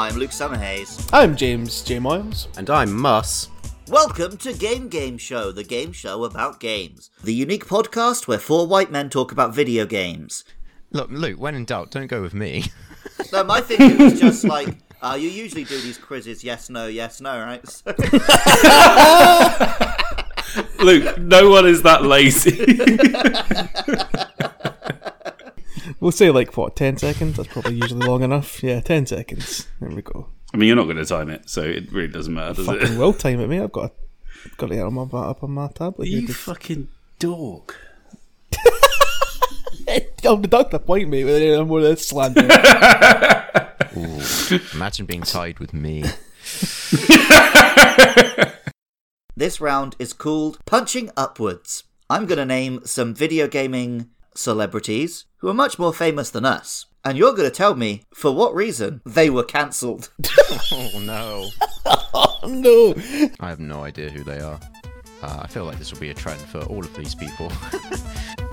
I'm Luke Summerhays. I'm James J. Miles. And I'm Muss. Welcome to Game Game Show, the game show about games. The unique podcast where four white men talk about video games. Look, Luke, when in doubt, don't go with me. No, my thinking was just like, uh, you usually do these quizzes yes, no, yes, no, right? So- Luke, no one is that lazy. We'll say like what, ten seconds? That's probably usually long enough. Yeah, ten seconds. There we go. I mean, you're not going to time it, so it really doesn't matter, does Fucking it? will time it, mate. I've got to, got to get on my up on my tablet. here You to- fucking dog. I'll deduct the point, mate. With any more of this slander. Ooh, imagine being tied with me. this round is called Punching Upwards. I'm going to name some video gaming celebrities who are much more famous than us. And you're going to tell me for what reason they were cancelled. Oh no. oh no! I have no idea who they are. Uh, I feel like this will be a trend for all of these people.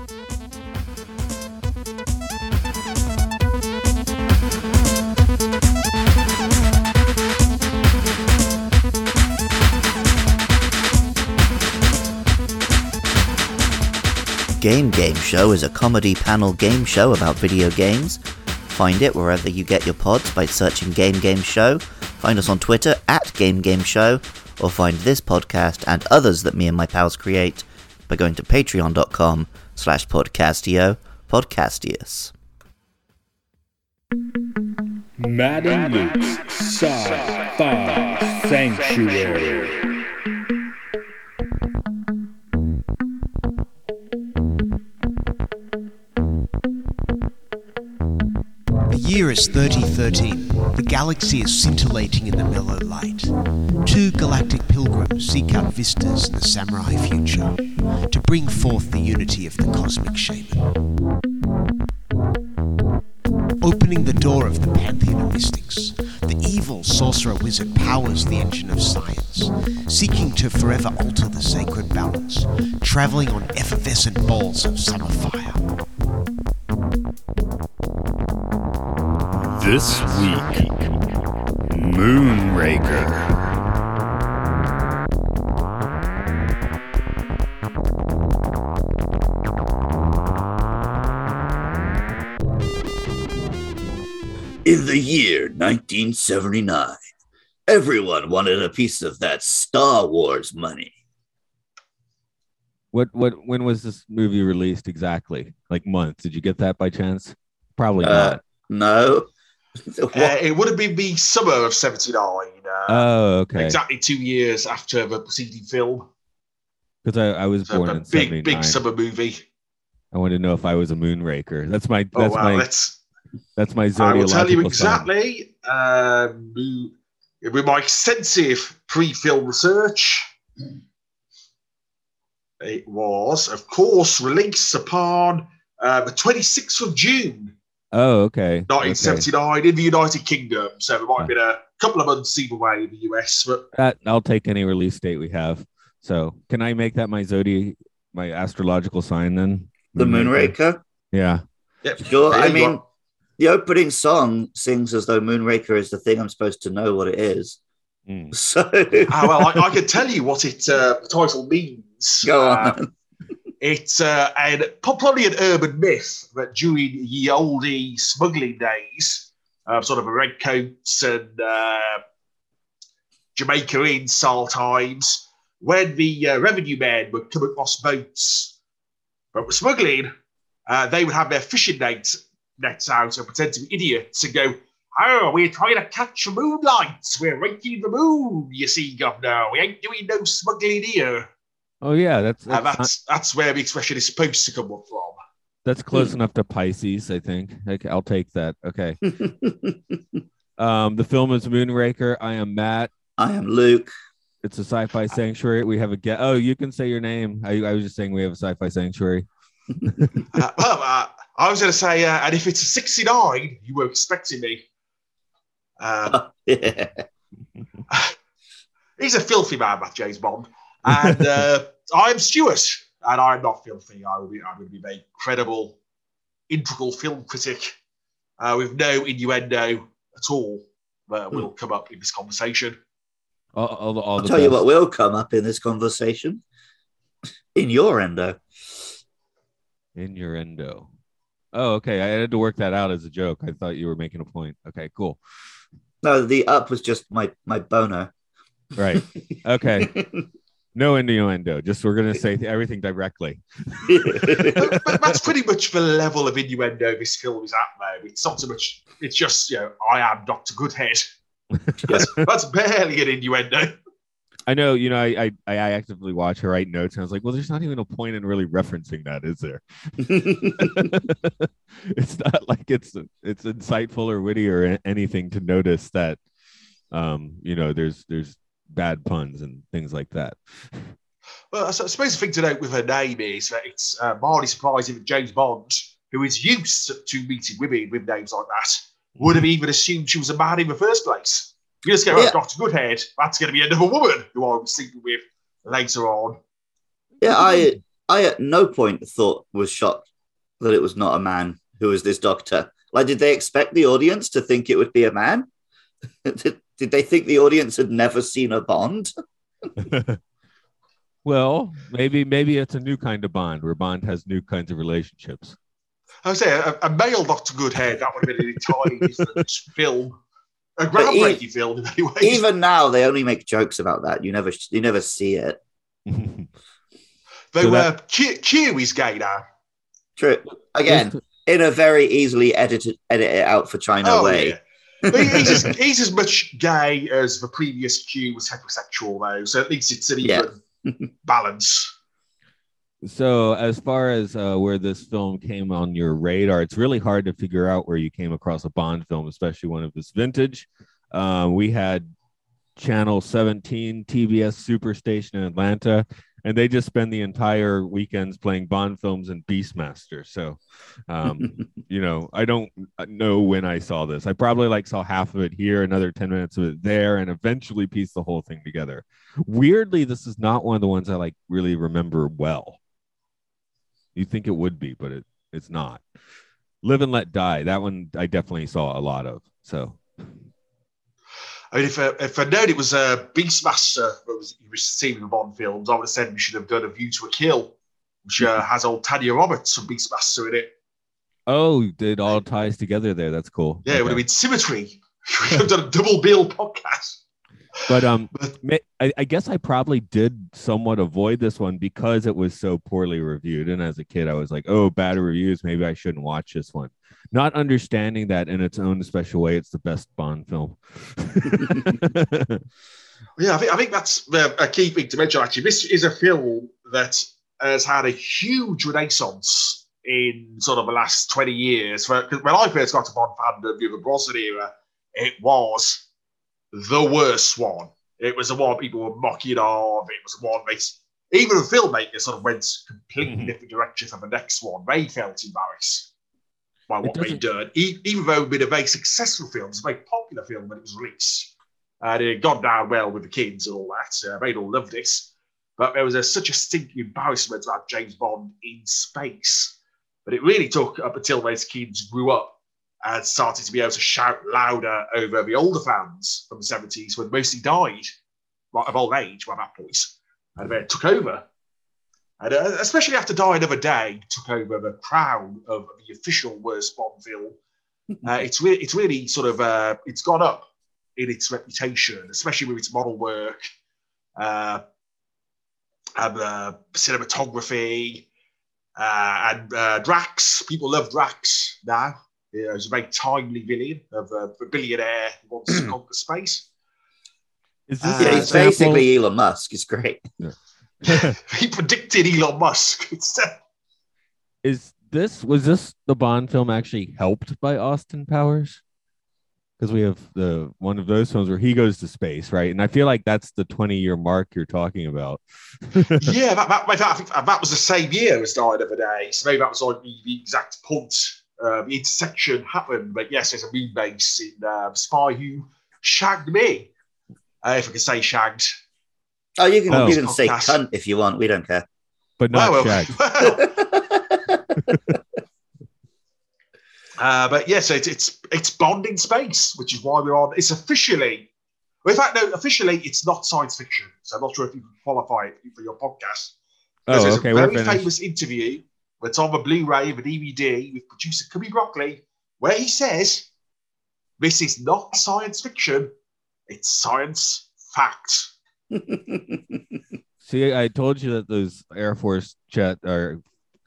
Game Game Show is a comedy panel game show about video games. Find it wherever you get your pods by searching Game Game Show. Find us on Twitter at Game Game Show, or find this podcast and others that me and my pals create by going to patreon.com slash podcastio podcastius. And Luke's Sci-Fi Sanctuary. Year is 3013. The galaxy is scintillating in the mellow light. Two galactic pilgrims seek out vistas in the samurai future to bring forth the unity of the cosmic shaman. Opening the door of the pantheon of mystics, the evil sorcerer wizard powers the engine of science, seeking to forever alter the sacred balance, traveling on effervescent balls of summer fire. This week, Moonraker. In the year 1979, everyone wanted a piece of that Star Wars money. What what when was this movie released exactly? Like month? Did you get that by chance? Probably Uh, not. no. Uh, it would have been the summer of 79. Uh, Oh, okay. Exactly two years after the preceding film. Because I, I was So born a in big, '79. big summer movie. I wanted to know if I was a moonraker. That's my Oh, that's wow. my Let's, that's my I will tell you exactly. Um, with my extensive pre film research, it was, of course, released upon uh, the 26th of June, Oh, okay. okay. 1979, in the United Kingdom. So it might have been a couple of months either way in the US, but That I'll take any release date we have. So can I make that my zodiac, my astrological sign then? The Moonraker? Yeah. yep. Sure. I mean, are. the opening song sings as though Moonraker is the thing I'm supposed to know what it is. Mm. So Ah, well, I, I can tell you what it uh, the title means. go Uh, on. It's uh, and probably an urban myth that during ye oldie smuggling days, uh, sort of the redcoats and uh, Jamaica in style times, when the uh, revenue men would come across boats but were smuggling, uh, they would have their fishing nets, nets out and pretend to be idiots and go, Oh, we're trying to catch the moonlight. We're raking the moon, you see, governor. We ain't doing no smuggling here. Oh yeah, that's And that's, that's that's where the expression is supposed to come up from. that's close enough to Pisces, I think. Okay, I'll take that. Okay. Um, the film is Moonraker. I am Matt. I am Luke. It's a sci-fi sanctuary. We have a get. Oh, you can say your name. I, I was just saying we have a sci-fi sanctuary. Uh, well, uh, I was going to say, uh, and if it's a 69, you were expecting me. Uh, Yeah. he's a filthy man, that James Bond. And uh, I'm Stuart, and I'm not filthy. I will be, I'm going to be a credible, integral film critic uh, with no innuendo at all. that will come up in this conversation. All, all, all I'll the tell you what will come up in this conversation. In your endo. In your endo. Oh, okay. I had to work that out as a joke. I thought you were making a point. Okay, cool. No, the up was just my my boner. Right. Okay. No innuendo. Just we're gonna say everything directly. but, but that's pretty much the level of innuendo this film is at now. It's not so much, it's just, you know, I am Dr. Goodhead. That's, that's barely an innuendo. I know, you know, I, I I actively watch her write notes, and I was like, well, there's not even a point in really referencing that, is there? it's not like it's it's insightful or witty or anything to notice that, um, you know, there's there's bad puns and things like that. Well, I suppose the thing to note with her name is that it's uh, mildly surprising that James Bond, who is used to meeting women with names like that, would have even assumed she was a man in the first place. You just go, Yeah. Dr. Goodhead, that's going to be another woman who I was sleeping with later on. yeah, I I at no point thought was shocked that it was not a man who was this doctor. Like, did they expect the audience to think it would be a man? did, did they think the audience had never seen a Bond? well, maybe maybe it's a new kind of Bond where Bond has new kinds of relationships. I would say a, a male Dr. Goodhead, that would have been an entirely different film. A But e- film in many ways. Even now, they only make jokes about that. You never you never see it. they so uh, that- Q, Q gay now. True. Again, in a very easily edited edit it out for China Oh, way. yeah. He- he's, as, he's as much gay as the previous Q was heterosexual, though, so at least it's an even Yeah. balance. So, as far as uh, where this film came on your radar, it's really hard to figure out where you came across a Bond film, especially one of this vintage. Um, we had Channel 17 TBS Superstation in Atlanta, and they just spend the entire weekends playing Bond films and Beastmaster. So, um, you know, I don't know when I saw this. I probably like saw half of it here, another 10 minutes of it there, and eventually pieced the whole thing together. Weirdly, this is not one of the ones I like really remember well. You think it would be, but it it's not. Live and Let Die. That one I definitely saw a lot of. So I mean, if, uh, if I'd known it was uh, Beastmaster that was, you were seeing in the Bond films, I would have said we should have done A View to a Kill, which uh, has old Tanya Roberts from Beastmaster in it. oh, it all ties together there. That's cool. Yeah, it would have been symmetry. we could have done a double bill podcast. But um, But- I, I guess I probably did somewhat avoid this one because it was so poorly reviewed. And as a kid, I was like, "Oh, bad reviews. Maybe I shouldn't watch this one." Not understanding that in its own special way, it's the best Bond film. Yeah, I think, I think that's the, a key thing to mention. Actually, this is a film that has had a huge renaissance in sort of the last twenty years. For, 'cause when I first got to Bond fandom the Brosnan era, it was the worst one. It was the one people were mocking of. It was the one they, even the filmmakers sort of went completely Mhm. different direction for the next one. They felt embarrassed by what they'd done, e- even though it had been a very successful film, it's a very popular film when it was released and it got down well with the kids and all that. Uh, they all loved it. But there was a, such a stinking embarrassment about James Bond in space. But it really took up until those kids grew up and started to be able to shout louder over the older fans from the 70s when mostly died of old age by that point. And then it took over. And uh, especially after Die Another Day took over the crown of the official worst Bond film. Uh, it's, re- it's really sort of, uh, it's gone up in its reputation, especially with its model work uh, and uh, cinematography uh, and uh, Drax. People love Drax now. You know, he's a very timely villain of uh, a billionaire who wants to conquer space. Is Uh, this Yeah, he's example- basically Elon Musk. It's great. he predicted Elon Musk. Uh, is this was this the Bond film actually helped by Austin Powers? Because we have the one of those films where he goes to space, right? And I feel like that's the 20 year mark you're talking about. yeah, that, that, that, I think that was the same year as Die Another Day. So maybe that was like the, the exact point uh, the intersection happened. But yes, there's a moon base in um, Spy Who Shagged Me. Uh, if I can say shagged. Oh, you can Oh. you can say Podcast. cunt if you want. We don't care. But not well, Shag. well, Uh, but yes, it's it's it's Bond in space, which is why we're on. It's officially, well, in fact, no, officially it's not science fiction. So I'm not sure if you can qualify it for your podcast. Oh, there's okay, a we're very famous interview that's on the Blu-ray of a DVD with producer Cubby Broccoli, where he says, "This is not science fiction; it's science fact." See, I told you that those Air Force jet or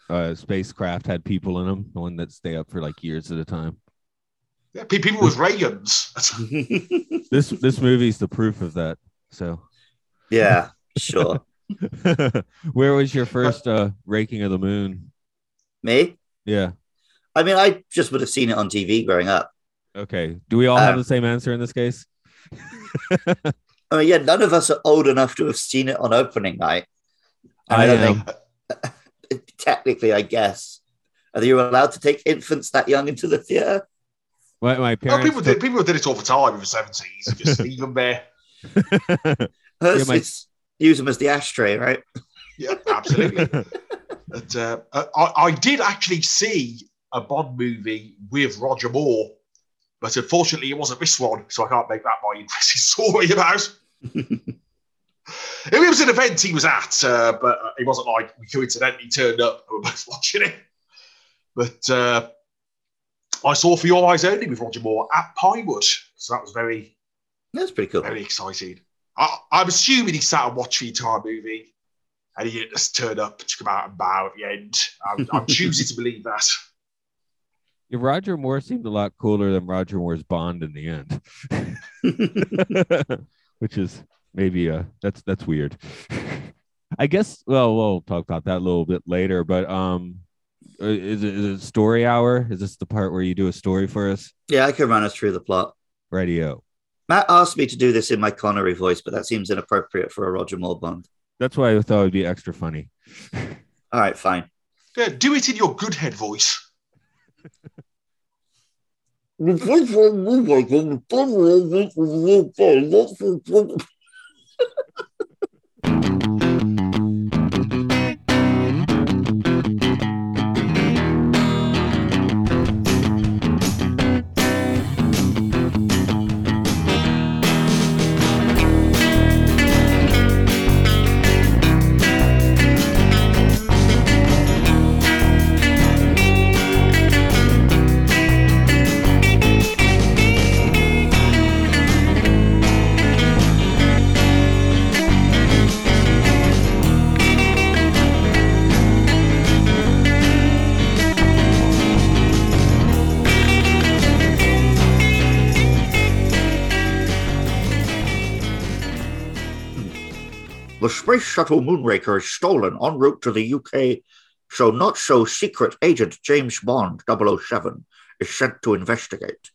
uh, spacecraft had people in them, the one that stay up for like years at a time. Yeah, people with ray guns. This this movie's the proof of that. So, yeah, sure. where was your first uh, raking of the moon? Me? Yeah. I mean, I just would have seen it on TV growing up. Okay. Do we all have Uh, the same answer in this case? I mean, yeah, none of us are old enough to have seen it on opening night. And I don't am. think, technically, I guess, are you allowed to take infants that young into the theater? My, my Oh, parents. people did people did it all the time in the seventies. Just leave them there. Hers my- use them as the ashtray, right? Yeah, absolutely. but uh, uh, I, I did actually see a Bond movie with Roger Moore, but unfortunately it wasn't this one, so I can't make that my interesting story about. It was an event he was at, uh, but it wasn't like we coincidentally turned up and we were both watching it. But uh, I saw For Your Eyes Only with Roger Moore at Pinewood, so that was very That's pretty cool. very exciting. I, I'm assuming he sat and watched the entire movie and he didn't just turn up to come out and bow at the end. I'm, I'm choosing to believe that. Yeah, Roger Moore seemed a lot cooler than Roger Moore's Bond in the end, which is maybe uh that's that's weird. I guess. Well, we'll talk about that a little bit later. But um, uh, is it, is it story hour? Is this the part where you do a story for us? Yeah, I can run us through the plot. Radio. Matt asked me to do this in my Connery voice, but that seems inappropriate for a Roger Moore Bond. That's why I thought it would be extra funny. All right, fine. Yeah, do it in your good head voice. The space shuttle Moonraker is stolen en route to the UK, so not so secret agent James Bond 007 is sent to investigate.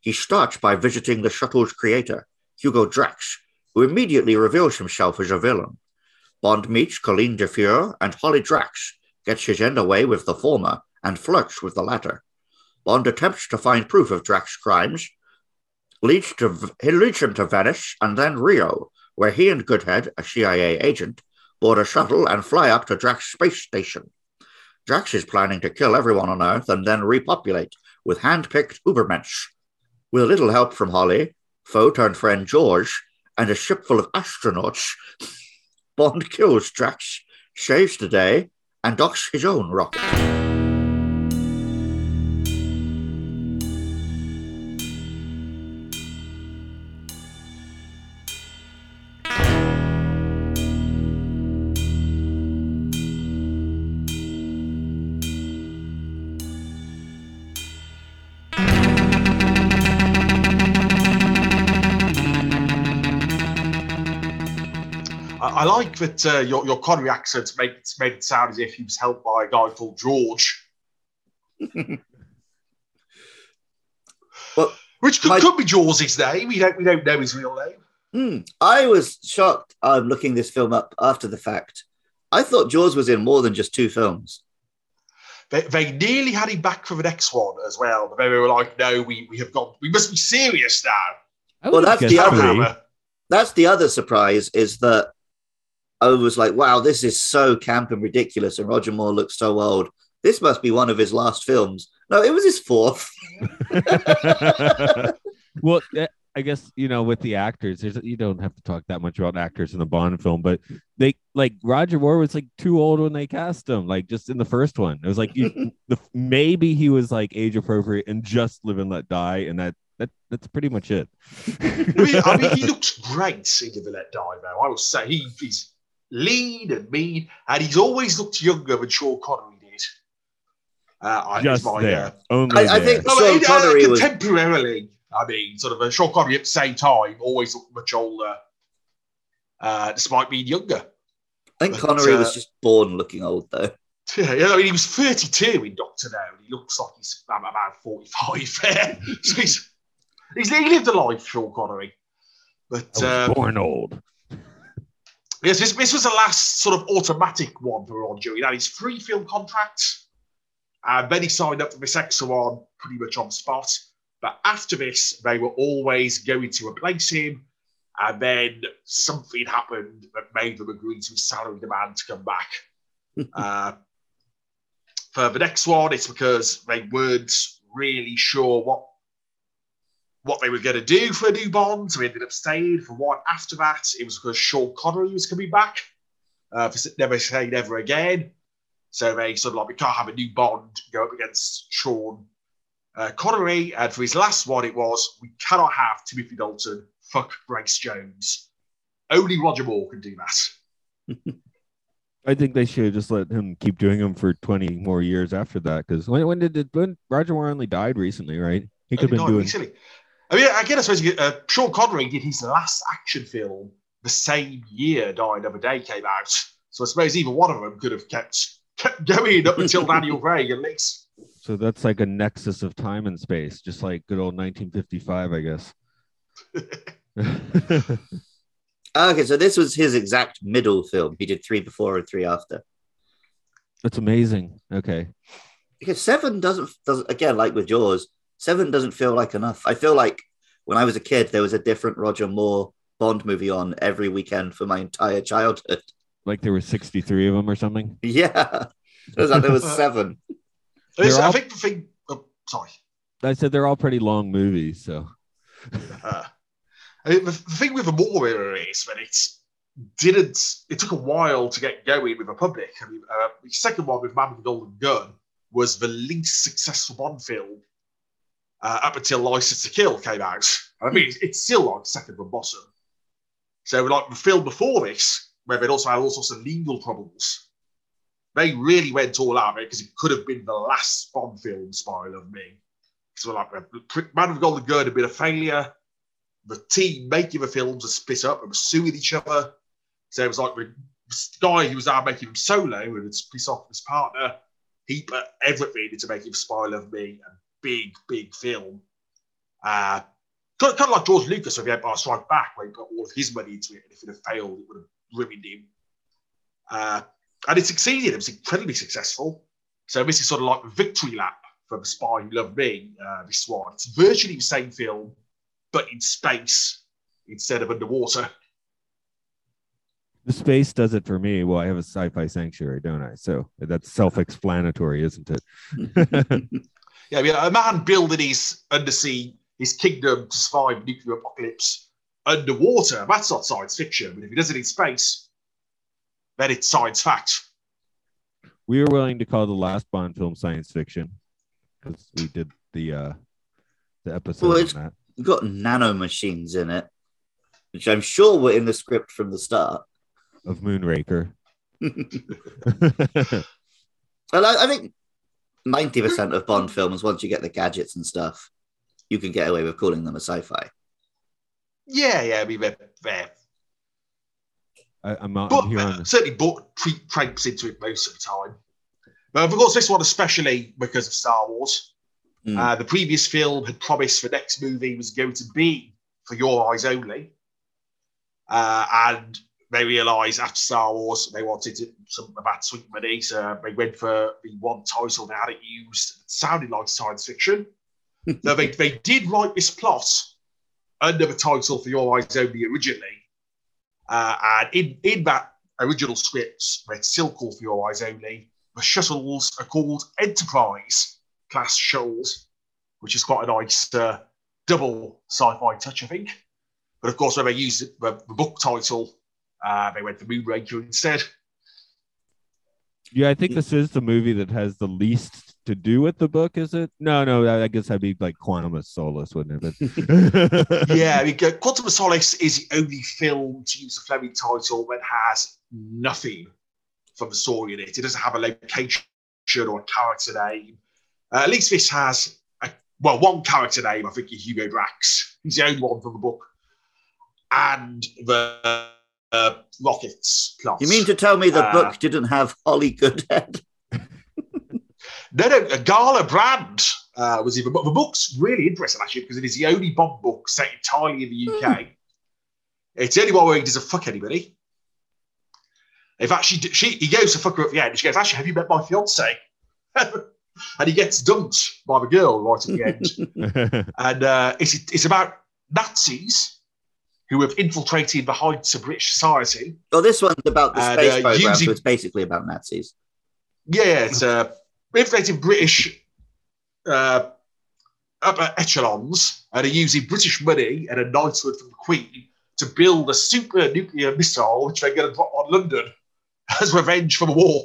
He starts by visiting the shuttle's creator, Hugo Drax, who immediately reveals himself as a villain. Bond meets Colleen Defoe and Holly Drax, gets his end away with the former, and flirts with the latter. Bond attempts to find proof of Drax's crimes, leads, to, he leads him to Venice and then Rio, where he and Goodhead, a CIA agent, board a shuttle and fly up to Drax space station. Drax is planning to kill everyone on Earth and then repopulate with hand-picked Ubermensch. With a little help from Holly, foe turned friend George, and a ship full of astronauts, Bond kills Drax, saves the day, and docks his own rocket. That uh, your, your Connery accent made, made it sound as if he was helped by a guy called George. Well, Which could, my- could be George's name. We don't, we don't know his real name. Hmm. I was shocked I'm um, looking this film up after the fact. I thought Jaws was in more than just two films. They, they nearly had him back for the next one as well, but then they were like, no, we, we have gone, we must be serious now. Well, that's the other- That's the other surprise is that I was like, wow, this is so camp and ridiculous, and Roger Moore looks so old. This must be one of his last films. No, it was his fourth. well, eh, I guess you know with the actors, there's you don't have to talk that much about actors in the Bond film, but they like Roger Moore was like too old when they cast him. Like just in the first one, it was like you, the maybe he was like age appropriate and just Live and Let Die, and that that that's pretty much it. I mean, I mean, he looks great in Live and Let Die, though. I will say he, he's lean and mean, and he's always looked younger than Sean Connery did. Uh, just is my, there, uh, only I- I think- No, Sean I mean, uh, Connery was- I mean, sort of a Sean Connery at the same time always looked much older, uh, despite being younger. I think But, Connery uh, was just born looking old, though. Yeah, yeah, I mean, he was 32 in Doctor No, and he looks like he's um, about 45 there. so he's, he's he lived a life, Sean Connery. But I was um, born old. Yes, this, this was the last sort of automatic one for Ron Dewey. He had his free film contract, and then he signed up for this extra one pretty much on spot. But after this, they were always going to replace him, and then something happened that made them agree to salary demand to come back. uh, for the next one, it's because they weren't really sure what what they were going to do for a new Bond, so we ended up staying for one after that. It was because Sean Connery was coming back uh, for Never Say Never Again. So they sort of like, we can't have a new Bond go up against Sean uh, Connery. And for his last one, it was, we cannot have Timothy Dalton, fuck Grace Jones. Only Roger Moore can do that. I think they should just let him keep doing them for 20 more years after that. Because when, when did when Roger Moore only died recently, right? He could have been doing. recently. I mean, again, I suppose you, uh, Sean Connery did his last action film the same year Die Another Day came out. So I suppose either one of them could have kept, kept going up until Daniel Craig at least. So that's like a nexus of time and space, just like good old 1955, I guess. Okay, so this was his exact middle film. He did three before and three after. That's amazing. Okay. Because seven doesn't doesn't again like with Jaws. Seven doesn't feel like enough. I feel like when I was a kid, there was a different Roger Moore Bond movie on every weekend for my entire childhood. Like there were 63 of them or something. Yeah, it was like there was seven. Listen, I all- think the thing. Oh, sorry. I said they're all pretty long movies. So Uh, I mean, the, the thing with the Moore era is that it didn't. It took a while to get going with the public. I mean, uh, the second one with Man with the Golden Gun was the least successful Bond film uh, up until License to Kill came out. I mean, it's, it's still like second from bottom. So, like the film before this, where they'd also had all sorts of legal problems, they really went all out because it could have been the last Bond film, Spy of Me. So, like, Man with the Golden Gun had been a failure the team making the films are split up and were suing each other. So it was like the guy who was out making them solo and had split off his partner. He put everything into making Spy of Me a big, big film. Uh, kind, of, kind of like George Lucas with The Empire Strikes Back, where he put all of his money into it, and if it had failed, it would have ruined him. Uh, and it succeeded. It was incredibly successful. So this is sort of like the victory lap for The Spy Who Loved Me, uh, this one. It's virtually the same film, but in space instead of underwater. the space does it for me. Well, I have a sci-fi sanctuary, don't I? So that's self-explanatory, isn't it? Yeah, I mean, a man building his undersea, his kingdom to survive nuclear apocalypse underwater, that's not science fiction. But if he does it in space, then it's science fact. we were willing to call the last Bond film science fiction because we did the uh the episode Well, on it's- that. You've got nanomachines in it, which I'm sure were in the script from the start. of Moonraker. Well, I, I think 90% of Bond films, once you get the gadgets and stuff, you can get away with calling them a sci fi. Yeah, yeah, I mean, they're, they're I, I'm, out- but I'm here uh, on. certainly bought pre- traipse into it most of the time. But of course, this one especially because of Star Wars. Mm. Uh, the previous film had promised the next movie was going to be for your eyes only, uh, and they realised after Star Wars they wanted to, some of sweet money, so they went for the one title they hadn't used. It sounded like science fiction. so they, they did write this plot under the title for your eyes only originally, uh, and in, in that original script, it's still called For Your Eyes Only, the shuttles are called Enterprise. class shuttles, which is quite a nice uh, double sci-fi touch, I think. But of course, when they used the, the book title, uh, they went for Moonraker instead. Yeah, I think this is the movie that has the least to do with the book. Is it? No, no. I I guess that'd be like Quantum of Solace, wouldn't it? But- yeah, I mean, Quantum of Solace is the only film to use the Fleming title that has nothing from the story in it. It doesn't have a location or a character name. Uh, at least this has, a, well, one character name, I think, is Hugo Drax. He's the only one from the book. And the uh, rockets plot. You mean to tell me the Uh, book didn't have Holly Goodhead? No, no, Gala Brand uh, was even. But the book's really interesting actually because it is the only Bond book set entirely in the UK. It's the only one where he doesn't fuck anybody. In fact, she, she he goes to fuck her at the end. and She goes, "Actually, have you met my fiance?" and he gets dumped by the girl right at the end. and uh, it's it's about Nazis who have infiltrated the heights of British society. Well, this one's about the And, space uh, program, using- so it's basically about Nazis. Yeah, it's uh, infiltrated British uh, upper echelons and are using British money and a knighthood from the Queen to build a super nuclear missile which they're going to drop on London as revenge for the war.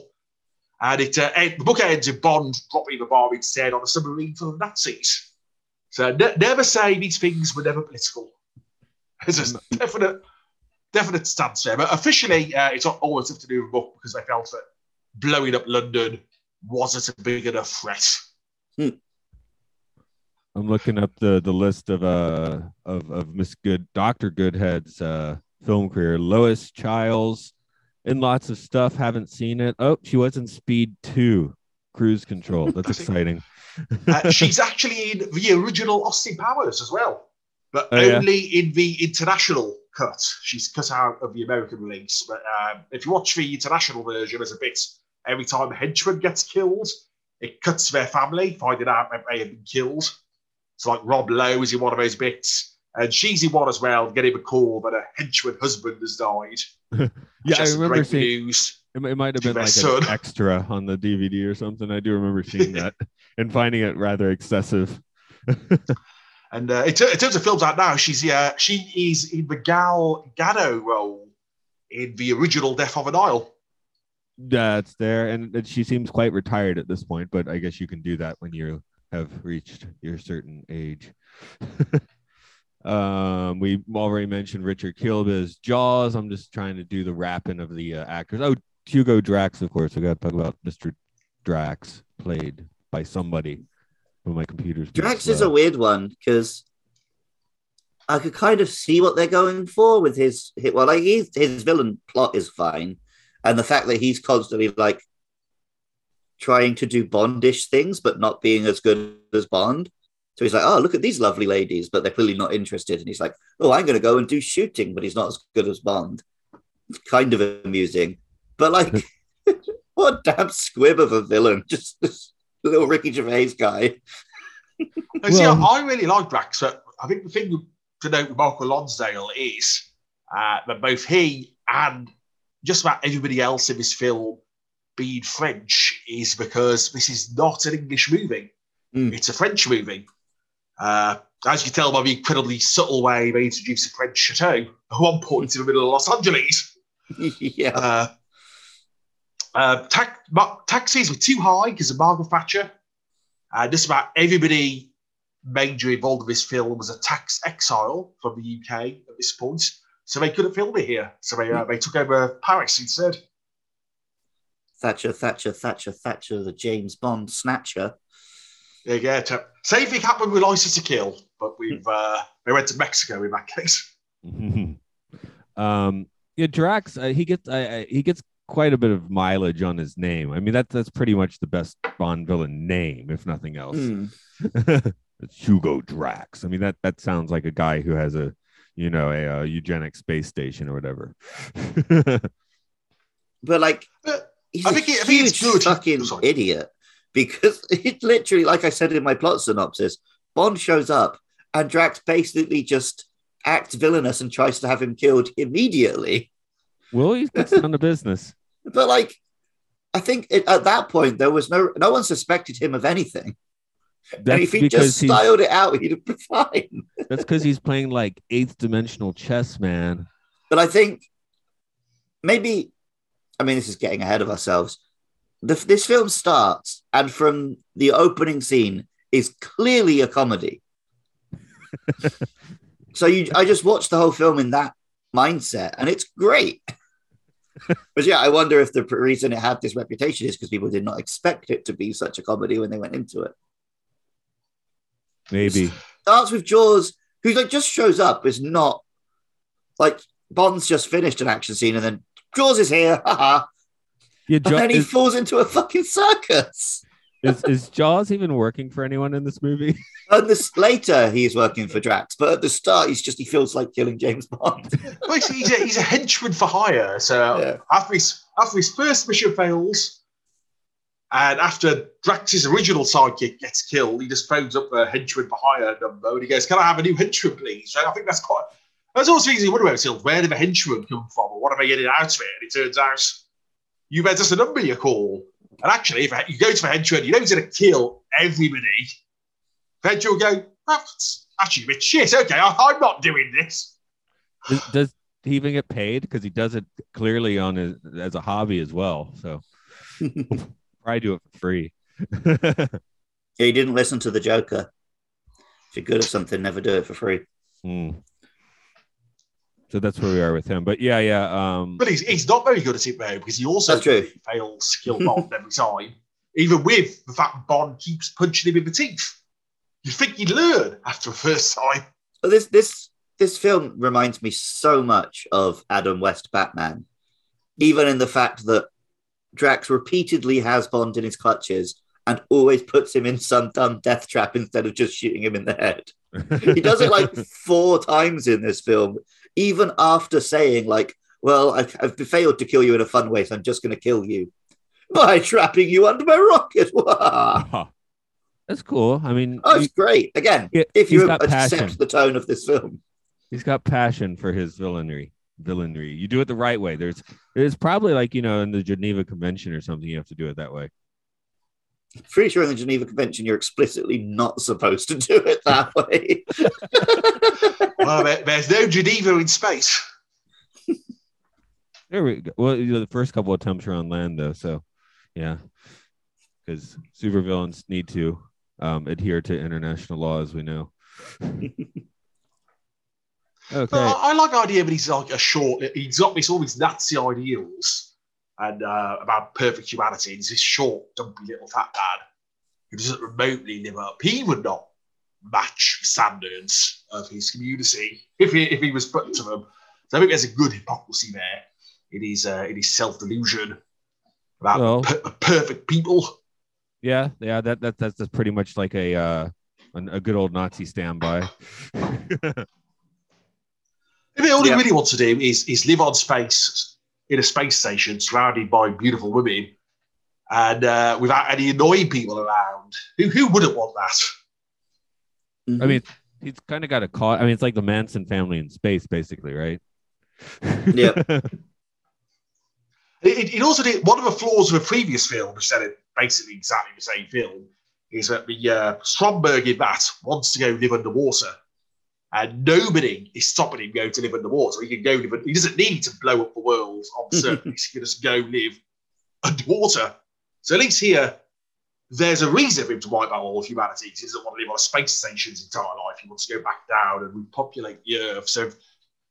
And it uh, end, the book ends with Bond dropping the bomb instead on a submarine full of Nazis. So ne- never say these things were never political. There's a definite, definite stance there. But officially, uh, it's not always have to do with the book because they felt that blowing up London wasn't a big enough threat. I'm looking up the the list of uh of of Miss Good Doctor Goodhead's uh film career. Lois Chiles in lots of stuff. Haven't seen it. Oh, she was in Speed Two, Cruise Control. That's exciting. Uh, she's actually in the original Austin Powers as well, but Oh, yeah. only in the international cut. She's cut out of the American release. But um, if you watch the international version, there's a bit every time a henchman gets killed, it cuts their family, finding out that they have been killed. So like Rob Lowe is in one of those bits, and she's in one as well, getting a call that a henchman husband has died. Yeah, I remember seeing. news. It, it might have been like son. an extra on the DVD or something. I do remember seeing that and finding it rather excessive. And uh, in, terms of films out now, she's she is in the Gal Gadot role in the original Death on the Nile. That's there, and, she seems quite retired at this point. But I guess you can do that when you have reached your certain age. um, we already mentioned Richard Kiel's Jaws. I'm just trying to do the wrapping of the uh, actors. Oh, Hugo Drax, of course. We got to talk about Mr. Drax, played by somebody. When my computer's Drax is a weird one because I could kind of see what they're going for with his. his well, like he's, his villain plot is fine, and the fact that he's constantly like trying to do Bondish things but not being as good as Bond. So he's like, "Oh, look at these lovely ladies," but they're clearly not interested. And he's like, "Oh, I'm going to go and do shooting," but he's not as good as Bond. It's kind of amusing, but like, what a damn squib of a villain! Just this little Ricky Gervais guy. And see, Well- I really like Drax. But I think the thing to note with Michael Lonsdale is uh, that both he and just about everybody else in this film being French is because this is not an English movie. Mm. It's a French movie. Uh, as you can tell by the incredibly subtle way they introduce a French chateau at one point in the middle of Los Angeles. yeah. Uh, uh, tax, ma- taxes were too high because of Margaret Thatcher. Uh, just about everybody major involved in this film was a tax exile from the UK at this point, so they couldn't film it here. So they, uh, they took over Paris instead. Thatcher, Thatcher, Thatcher, Thatcher, the James Bond snatcher. There you go. To, same thing happened with License to Kill, but we've uh, they went to Mexico in that case. um, yeah, Drax. Uh, he gets. I, I, he gets quite a bit of mileage on his name. I mean, that's that's pretty much the best Bond villain name, if nothing else. It's Hugo Drax. I mean, that that sounds like a guy who has a, you know, a, uh eugenic space station or whatever. But like, But he's I a think it- I think it's huge good. fucking Sorry. idiot because it literally, like I said in my plot synopsis, Bond shows up and Drax basically just acts villainous and tries to have him killed immediately. Well, he gets down to business. But like, I think it, at that point there was no no one suspected him of anything. and if he just styled it out, he'd have been fine. that's because he's playing like eighth dimensional chess, man. But I think maybe, I mean, this is getting ahead of ourselves. The, this film starts, and from the opening scene is clearly a comedy. so you, I just watched the whole film in that mindset, and it's great. But yeah, I wonder if the reason it had this reputation is because people did not expect it to be such a comedy when they went into it. Maybe. starts with Jaws, who like just shows up, is not like Bond's just finished an action scene, and then Jaws is here, haha, Yeah, and then he is, falls into a fucking circus. Is, is Jaws even working for anyone in this movie? And this later he's working for Drax, but at the start he's just he feels like killing James Bond. Well, he's, he's, a, he's a henchman for hire. So Yeah. after his after his first mission fails, and after Drax's original sidekick gets killed, he just phones up the henchman for hire number and he goes, "Can I have a new henchman, please?" So I think that's quite. That's also easy to wonder about yourself. Where did the henchman come from, or what am I getting out of it? And it turns out you bet just a number you call. And actually, if you go to a henchman, you know he's going to kill everybody. The henchman will go, "Oh, that's actually a bit shit. Okay, I, I'm not doing this. Does, does he even get paid? Because he does it clearly on his as a hobby as well. So probably do it for free. he didn't listen to the Joker. If you're good at something, never do it for free. Hmm. So that's where we are with him. But yeah, yeah. Um, But he's, he's not very good at it though, because he also That's fails to kill Bond every time. Even with the fact Bond keeps punching him in the teeth. You'd think he'd learn after the first time. But this this this film reminds me so much of Adam West Batman, even in the fact that Drax repeatedly has Bond in his clutches and always puts him in some dumb death trap instead of just shooting him in the head. He does it like four times in this film, even after saying like, "Well, I've, I've failed to kill you in a fun way, so I'm just going to kill you by trapping you under my rocket." That's cool. I mean, oh, it's great. Again, if you accept passion. the tone of this film. he's got passion for his villainry. Villainry. You do it the right way. There's there's probably like you know in the Geneva Convention or something. You have to do it that way. Pretty sure in the Geneva Convention you're explicitly not supposed to do it that way. well, there- there's no Geneva in space. There we go. Well, you know, the first couple of attempts are on land though, so yeah, because supervillains need to um, adhere to international law, as we know. okay. But I, I like the idea that he's like a short. He's got this all these Nazi ideals and uh, about perfect humanity. He's this short, dumpy little fat lad who doesn't remotely live up. He would not match the standards of his community if he if he was put to them. So I think there's a good hypocrisy there in his uh, in his self delusion about Well- per- perfect people. Yeah, yeah, that, that that's, that's pretty much like a uh, an, a good old Nazi standby. I mean, all Yeah. he really wants to do is is live on space in a space station surrounded by beautiful women and uh, without any annoying people around. Who who wouldn't want that? I mean, he's kind of got a call. I mean, it's like the Manson family in space, basically, right? Yeah. It, it- it also did one of the flaws of a previous film, which said it basically exactly the same film, is that the uh, Stromberg in that wants to go live underwater. And nobody is stopping him going to live underwater. He can go live. He doesn't need to blow up the world on the surface. he can just go live underwater. So at least here, there's a reason for him to wipe out all of humanity. He doesn't want to live on a space station his entire life. He wants to go back down and repopulate the Earth. So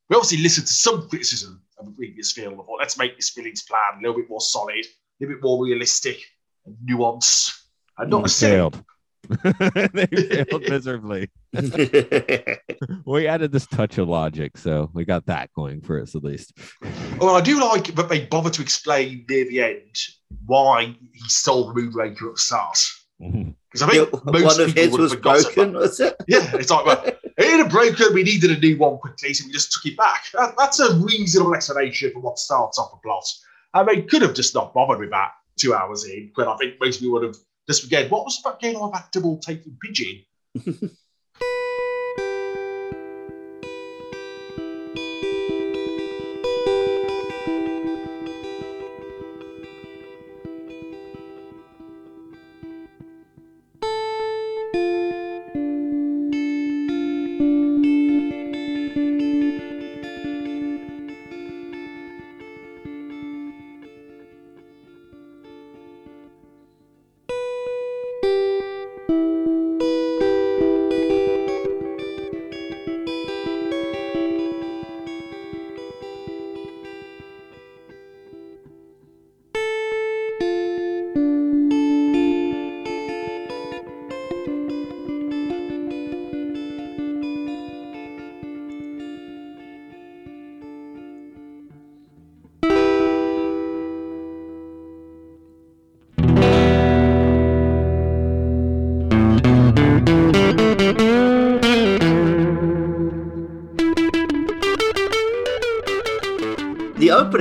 we obviously listened to some criticism of the previous film. I thought, let's make this Billings plan a little bit more solid, a little bit more realistic and nuanced, and not failed. they failed miserably. We added this touch of logic, so we got that going for us at least. Well, I do like that they bother to explain near the end why he stole the Moonraker at the start. Because mm-hmm. I think Yeah, most one of people his would was have forgotten broken, was it? Yeah, it's like, well, it had a broken, we needed a new one quickly, so we just took it back. That, that's a reasonable explanation for what starts off a plot. And they could have just not bothered with that two hours in, but I think most people would have just again, what was that game on that double taking pigeon?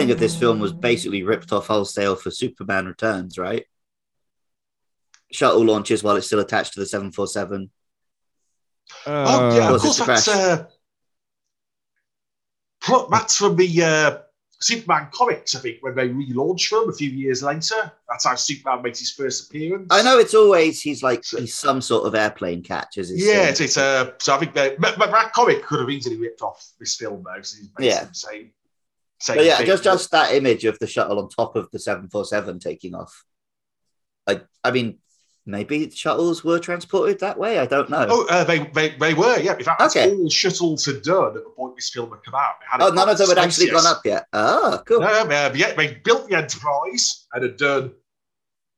the of this film was basically ripped off wholesale for Superman Returns, right? Shuttle launches while it's still attached to the 747. oh yeah, Uh, of course was that's uh, that's from the uh, Superman comics. I think when they relaunched them a few years later. That's how Superman makes his first appearance. I know it's always he's like he's some sort of airplane catch, as it's Yeah, it's, it's uh, so I think that but, but that comic could have easily ripped off this film though, because he's basically Yeah. the same. But yeah, just just that image of the shuttle on top of the 747 taking off. I I mean, maybe shuttles were transported that way. I don't know. Oh, uh, they, they they were, yeah. In fact, that's Okay. all shuttles had done at the point this film had come out. Oh, none of them had actually gone up yet. Oh, cool. No, uh, yeah, they built the Enterprise and had done.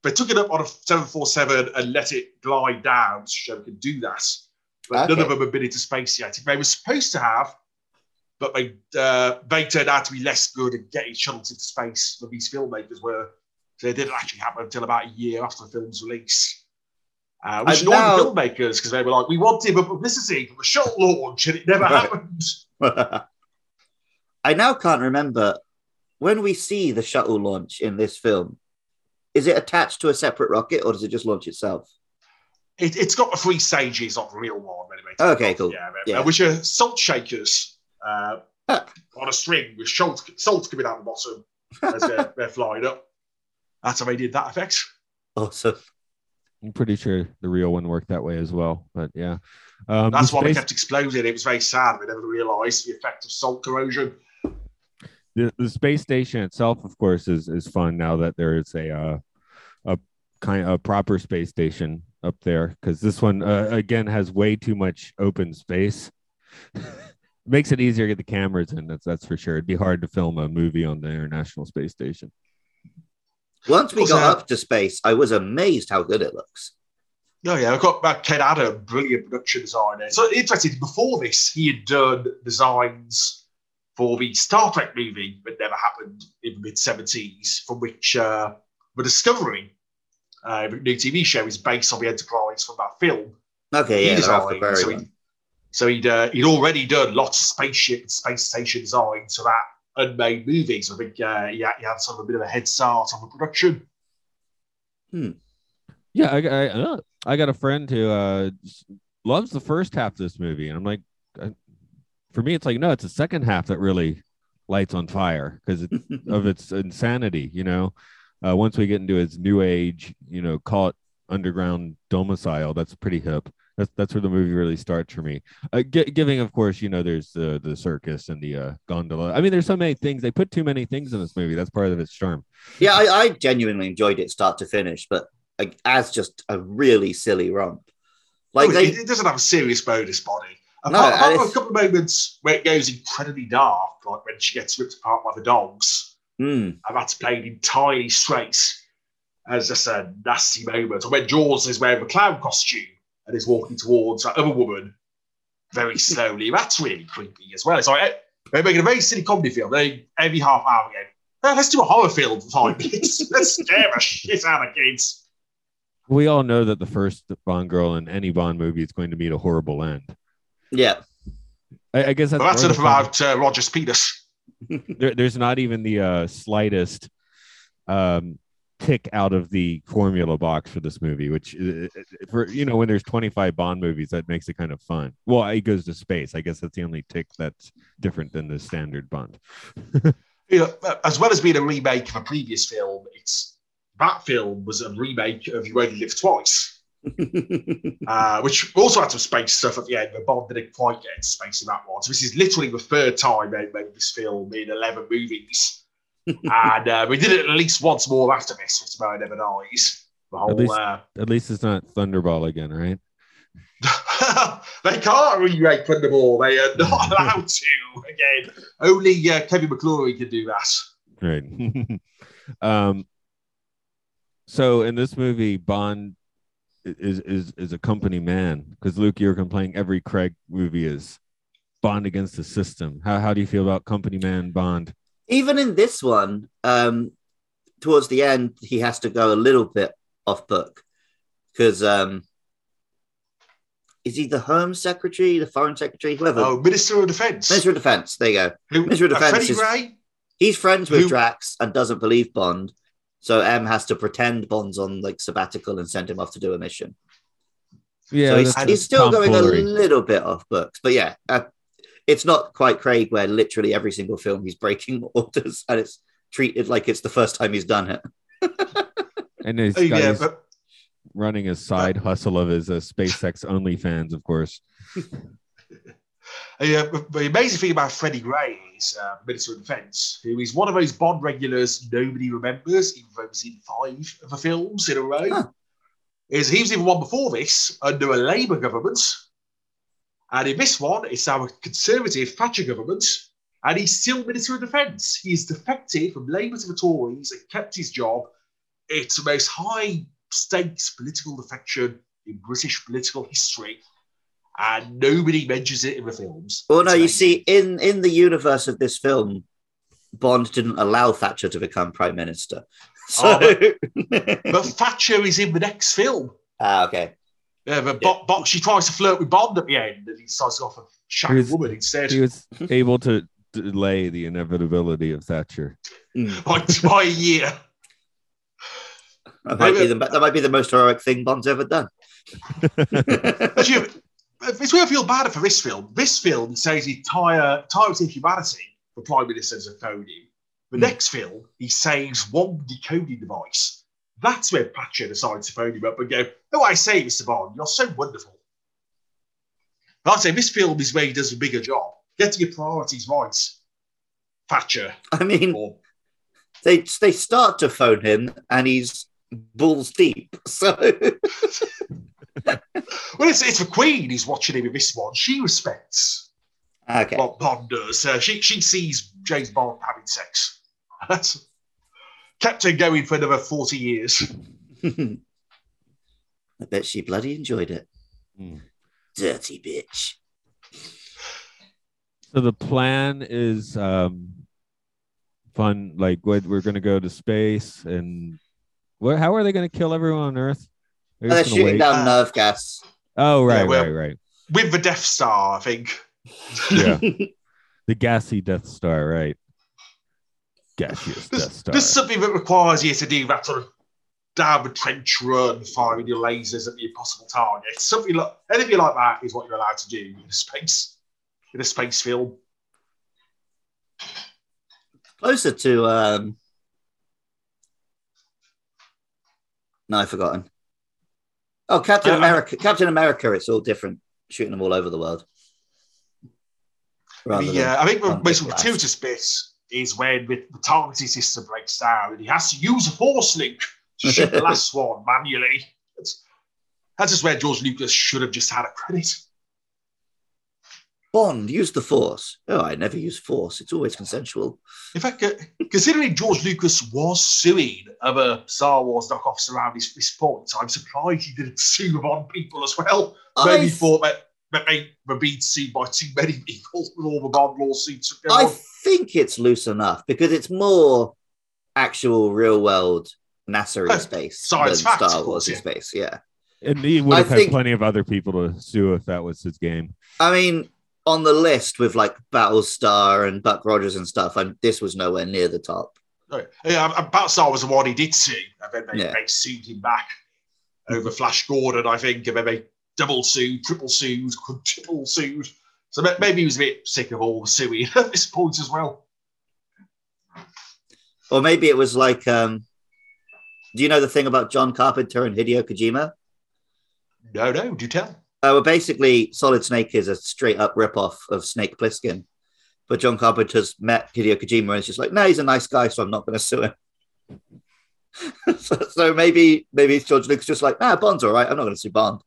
They took it up on a 747 and let it glide down to show they could do that. But none of them had been into space yet. They were supposed to have, but they uh, they turned out to be less good at getting shuttles into space than these filmmakers were. So it didn't actually happen until about a year after the film's release. Uh, which annoyed now- the filmmakers because they were like, we wanted a publicity for the shuttle launch and it never Right. happened. I now can't remember when we see the shuttle launch in this film. Is it attached to a separate rocket or does it just launch itself? It, it's got the three stages of the real one. Anyway, Okay, cool. Yeah, Yeah. Which are salt shakers uh, on a string with salt, salt coming out the bottom as they're, they're flying up. That's how they did that effect. Awesome. I'm pretty sure the real one worked that way as well. But yeah, um, That's the why they space- kept exploding. It was very sad. We never realised the effect of salt corrosion. the, the space station itself, of course, is is fun now that there is a uh, a kind of a proper space station up there because this one uh, again has way too much open space. Makes it easier to get the cameras in. That's that's for sure. It'd be hard to film a movie on the International Space Station. Once we Also- got up to space, I was amazed how good it looks. Oh yeah, I've got uh, Ken Adam, brilliant production designer. So interesting. Before this, he had done designs for the Star Trek movie, but never happened in the mid seventies, from which uh, the Discovery, uh, the new TV show, is based on the Enterprise from that film. Okay, yeah, He they're off designed, prairie so he, one. So he'd uh, he'd already done lots of spaceship and space station design to that unmade movie. So I think uh, he, had, he had sort of a bit of a head start on the production. Hmm. Yeah, I, I, uh, I got a friend who uh, loves the first half of this movie, and I'm like, I, for me, it's like no, it's the second half that really lights on fire because of its insanity. You know, uh, once we get into its new age, you know, call it underground domicile. That's pretty hip. That's that's where the movie really starts for me. Uh, gi- giving, of course, you know, there's the the circus and the uh, gondola. I mean, there's so many things. They put too many things in this movie. That's part of its charm. yeah, I, I genuinely enjoyed it start to finish, but like, as just a really silly romp. Like Oh, they, it, it doesn't have a serious bonus body. Apart, and apart from a couple of moments where it goes incredibly dark, like when she gets ripped apart by the dogs, Hmm. and that's played entirely straight as just a nasty moment. Or when Jaws is wearing a clown costume and is walking towards that other woman very slowly, that's really creepy as well. It's like eh, they're making a very silly comedy film. They every half hour again. "Eh, let's do a horror film for five minutes. let's scare the shit out of kids. We all know that the first Bond girl in any Bond movie is going to meet a horrible end. yeah, I, I guess that's, But that's enough about uh, Roger's penis. There, there's not even the uh, slightest um, tick out of the formula box for this movie, which uh, for you know when there's 25 Bond movies, that makes it kind of fun. Well, he goes to space. I guess that's the only tick that's different than the standard Bond. you know, as well as being a remake of a previous film, it's that film was a remake of You Only Live Twice, uh, which also had some space stuff at the end, but Bond didn't quite get into space in that one. So this is literally the third time they made this film in 11 movies. And uh, we did it at least once more after this, It's Tomorrow Never Dies. The whole, least- uh, At least it's not Thunderball again, right? they can't remake Thunderball. They are not allowed to again. Only uh, Kevin McClory can do that. Right. um, so in this movie, Bond is is is a company man because Luke, you were complaining every Craig movie is Bond against the system. How how do you feel about company man Bond? Even in this one, um, towards the end, he has to go a little bit off book because um, is he the Home Secretary, the Foreign Secretary, whoever? Oh, Minister of Defence. Minister of Defense. There you go. Who, Minister of uh, Defence Freddie is- Gray? He's friends with Who- Drax and doesn't believe Bond, so M has to pretend Bond's on like sabbatical and send him off to do a mission. Yeah, so he's, he's still going a little bit off books, but yeah, uh, it's not quite Craig where literally every single film he's breaking orders and it's treated like it's the first time he's done it. And he's Oh, yeah, but running a side hustle of his uh, SpaceX OnlyFans, of course. Uh, but the amazing thing about Freddie Gray is uh, Minister of Defence, who is one of those Bond regulars nobody remembers, even though he's in five of the films in a row, Huh. is he was in one before this under a Labour government. And in this one, it's our Conservative Thatcher government, and he's still Minister of Defence. He is defected from Labour to the Tories and kept his job. It's the most high stakes political defection in British political history and nobody mentions it in the films. Well, no, you see, in in the universe of this film, Bond didn't allow Thatcher to become prime minister. So, Oh, but Thatcher is in the next film. ah, okay. Yeah, but Bo- Bo- she tries to flirt with Bond at the end, and he starts off a shag He was- woman instead. He was able to delay the inevitability of Thatcher. by, by a year. That might be the that might be the most heroic thing Bond's ever done. Actually, it's where I feel bad for this film. This film says he entire entire humanity for prime ministers are phone him. The Hmm. next film, he saves one decoding device. That's where Thatcher decides to phone him up and go, "Oh, I say, Mr. Bond, you're so wonderful." But I'd say this film is where he does a bigger job, getting your priorities right. Thatcher, I mean, or they they start to phone him, and he's balls deep. So, well, it's, it's the Queen who's watching him in this one. She respects okay. what Bond does. Uh, she she sees James Bond having sex. That's kept her going for another forty years. I bet she bloody enjoyed it. Hmm. Dirty bitch. So the plan is um, fun. Like, what we're going to go to space, and what? How are they going to kill everyone on Earth? They're Oh, they're shooting wait? down Uh, nerve gas. Oh, right, Yeah, well- right, right. With the Death Star, I think. Yeah, the gassy Death Star, right? Gaseous There's, Death Star. there's something that requires you to do that sort of down the trench run, firing your lasers at the impossible target. Something like anything like that is what you're allowed to do in a space in a space film. Closer to um. No, I've forgotten. Oh, Captain Uh, America. Captain America. It's all different. Shooting them all over the world. Yeah, uh, I think the most gratuitous bit is when the, the targeting system breaks down and he has to use a force link shoot the last one manually. That's, that's just where George Lucas should have just had a credit. Bond, use the force. Oh, I never use force. It's always consensual. In fact, uh, considering George Lucas was suing other Star Wars knockoffs around this, this point, I'm surprised he didn't sue on people as well. Maybe I, thought that, that they were being sued by too many people with all the Bond lawsuits. I on. think it's loose enough because it's more actual real world NASA in space science than facts, Star of Wars in yeah. space. Yeah. and he would I had think- plenty of other people to sue if that was his game. I mean, on the list with like Battlestar and Buck Rogers and stuff, and this was nowhere near the top. Right. Yeah, about Star was the one he did sue, and then they, Yeah. they sued him back over Flash Gordon, I think, and then they double sued, triple sued, quadruple sued. So maybe he was a bit sick of all the suing at this point as well. Or maybe it was like, um, do you know the thing about John Carpenter and Hideo Kojima? No, no, do you tell. Uh, well, basically, Solid Snake is a straight up ripoff of Snake Plissken. But John Carpenter's met Hideo Kojima and it's just like, no, he's a nice guy, so I'm not going to sue him. so, so maybe maybe George Lucas just like, ah, Bond's all right. I'm not going to sue Bond.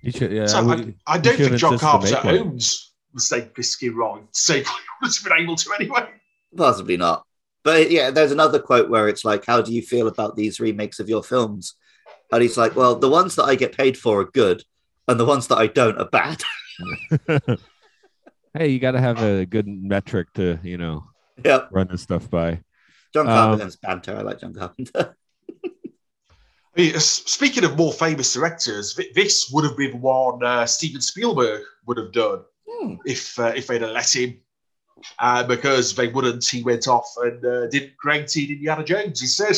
He should, yeah. So I I, would- I he don't think John insist to Carpenter make one. owns the Snake Plissken right. So he would have been able to anyway. Possibly not. But yeah, there's another quote where it's like, how do you feel about these remakes of your films? And he's like, well, the ones that I get paid for are good, and the ones that I don't are bad. hey, you got to have a good metric to, you know, yep. run this stuff by. John Um, banter. I like John Carpenter. I mean, s- speaking of more famous directors, this would have been one uh, Steven Spielberg would have done Hmm. if uh, if they'd have let him. Uh, because they wouldn't, he went off and uh, did great in Indiana Jones instead.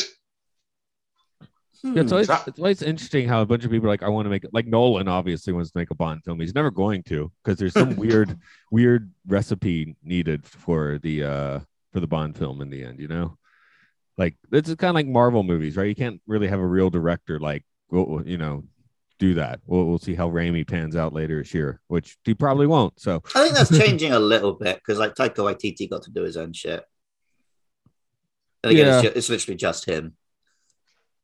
Yeah, it's always, that- it's always interesting how a bunch of people are like, I want to make like Nolan obviously wants to make a Bond film. He's never going to because there's some weird, weird recipe needed for the uh for the Bond film in the end, you know? Like it's kind of like Marvel movies, right? You can't really have a real director like you know, do that. We'll we'll see how Raimi pans out later this year, which he probably won't. So I think that's changing a little bit because like Taika Waititi got to do his own shit. And again, it's, Yeah. ju- it's literally just him.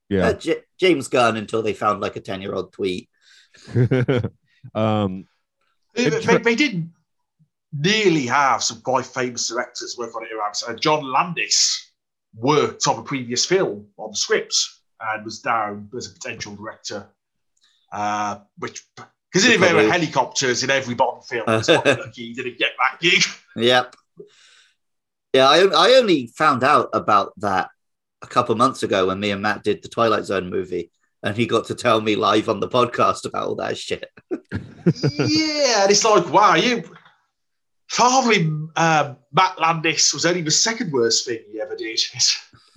yeah. Uh, J- James Gunn until they found like a 10 year old tweet. um They, It they, they did nearly have some quite famous directors work on it around. So John Landis worked on a previous film on the scripts and was down as a potential director. Uh, which, considering there were helicopters in every Bond film, it's lucky he didn't get that gig. Yep. Yeah, I, I only found out about that a couple months ago when me and Matt did the Twilight Zone movie, and he got to tell me live on the podcast about all that shit. yeah, and it's like, wow, you. Probably um, Matt Landis was only the second worst thing he ever did.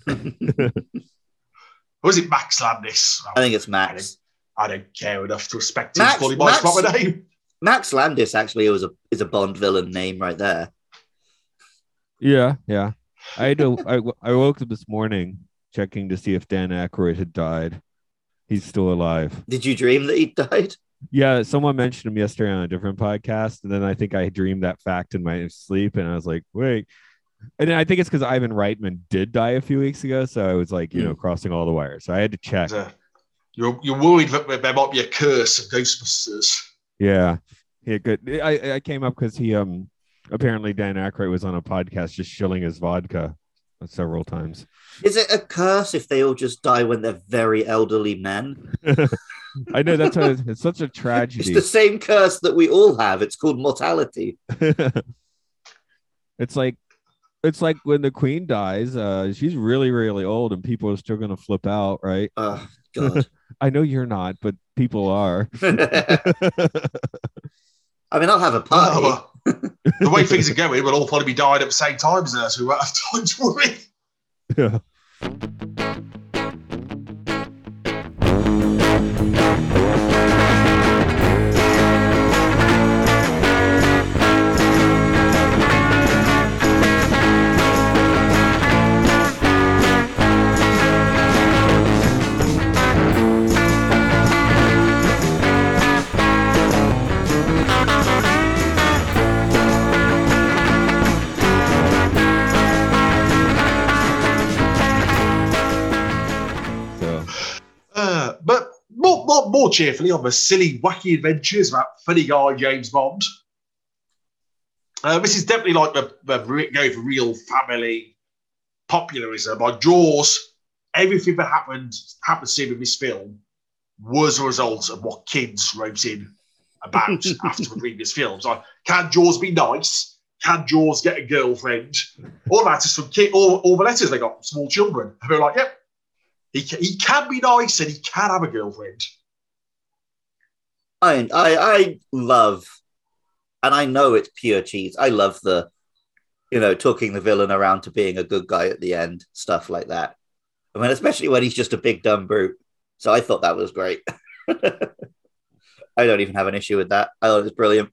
Or was it Max Landis? I think it's Max. I don't care enough to respect him Max- calling my Max- proper name. Max Landis actually was a is a Bond villain name right there. Yeah, yeah. I had to, I, I woke up this morning checking to see if Dan Aykroyd had died. He's still alive. Did you dream that he died? Yeah, someone mentioned him yesterday on a different podcast, and then I think I dreamed that fact in my sleep, and I was like, wait. And then I think it's because Ivan Reitman did die a few weeks ago, so I was like, you know, crossing all the wires. So I had to check. Uh, You're, you're worried that there might be a curse of Ghostbusters. Yeah, yeah, good. I I came up because he um apparently Dan Aykroyd was on a podcast just shilling his vodka several times. Is it a curse if they all just die when they're very elderly men? I know that's how it's, it's such a tragedy. It's the same curse that we all have. It's called mortality. it's like it's like when the queen dies uh she's really really old and people are still gonna flip out right Oh God. i know you're not but people are I mean, I'll have a party. Well, the way things are going, we'll all probably be dying at the same time as us. We won't have time to worry. yeah cheerfully on the silly, wacky adventures about funny guy James Bond. Uh, this is definitely like the, the going for real family popularism. Like Jaws, everything that happened happens to him in this film was a result of what kids wrote in about after the previous films. Like, can Jaws be nice? Can Jaws get a girlfriend? All that is from kid, all, all the letters they got from small children. And they're like, yep, he can, he can be nice and he can have a girlfriend. I, I I love, and I know it's pure cheese. I love the, you know, talking the villain around to being a good guy at the end, stuff like that. I mean, especially when he's just a big dumb brute. So I thought that was great. I don't even have an issue with that. I thought it was brilliant.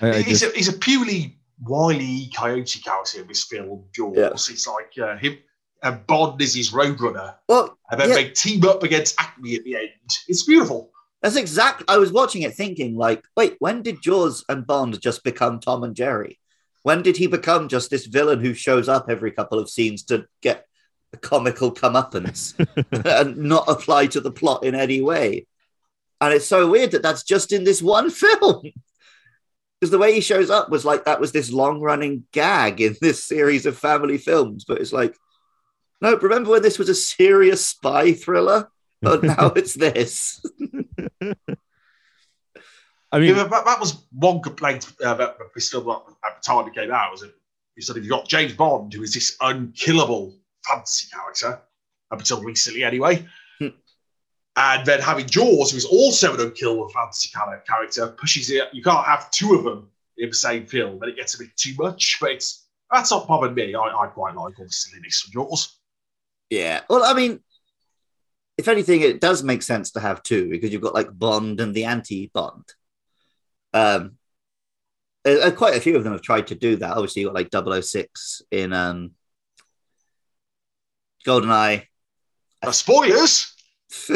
I, I he's, just, a, he's a purely wily coyote character in this film, Jaws. Yeah. It's like uh, him and Bond is his roadrunner. Well, And then Yeah. they team up against Acme at the end. It's beautiful. That's exactly. I was watching it thinking, like, wait, when did Jaws and Bond just become Tom and Jerry? When did he become just this villain who shows up every couple of scenes to get a comical comeuppance and not apply to the plot in any way? And it's so weird that that's just in this one film. Because the way he shows up was like that was this long running gag in this series of family films. But it's like, no, remember when this was a serious spy thriller? But now it's this. I mean, Yeah, that, that was one complaint uh, about this film at the time it came out. Was it? You said if you got James Bond, who is this unkillable fantasy character up until recently, anyway, Hmm. and then having Jaws, who is also an unkillable fantasy character, pushes it. You can't have two of them in the same film, and it gets a bit too much. But it's that's not bothered me. I, I quite like all the silliness from Jaws. Yeah. Well, I mean, if anything, it does make sense to have two because you've got like Bond and the anti-Bond. Um, uh, uh, quite a few of them have tried to do that. Obviously, you got like 006 in um, GoldenEye. Uh, spoilers.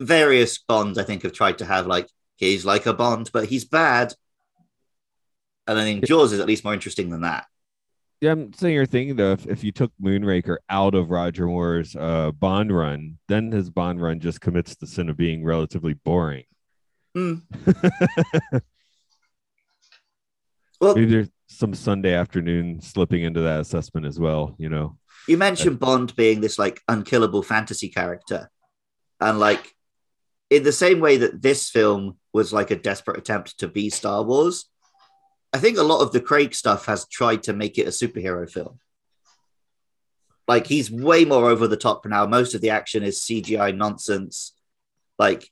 Various Bonds, I think, have tried to have like he's like a Bond, but he's bad. And I think Jaws is at least more interesting than that. Yeah, I'm saying you're thinking though, if, if you took Moonraker out of Roger Moore's uh, Bond run, then his Bond run just commits the sin of being relatively boring. Hmm. Well, Maybe there's some Sunday afternoon slipping into that assessment as well. You know, you mentioned Bond being this like unkillable fantasy character, and like in the same way that this film was like a desperate attempt to be Star Wars, I think a lot of the Craig stuff has tried to make it a superhero film. Like he's way more over the top now. Most of the action is CGI nonsense. Like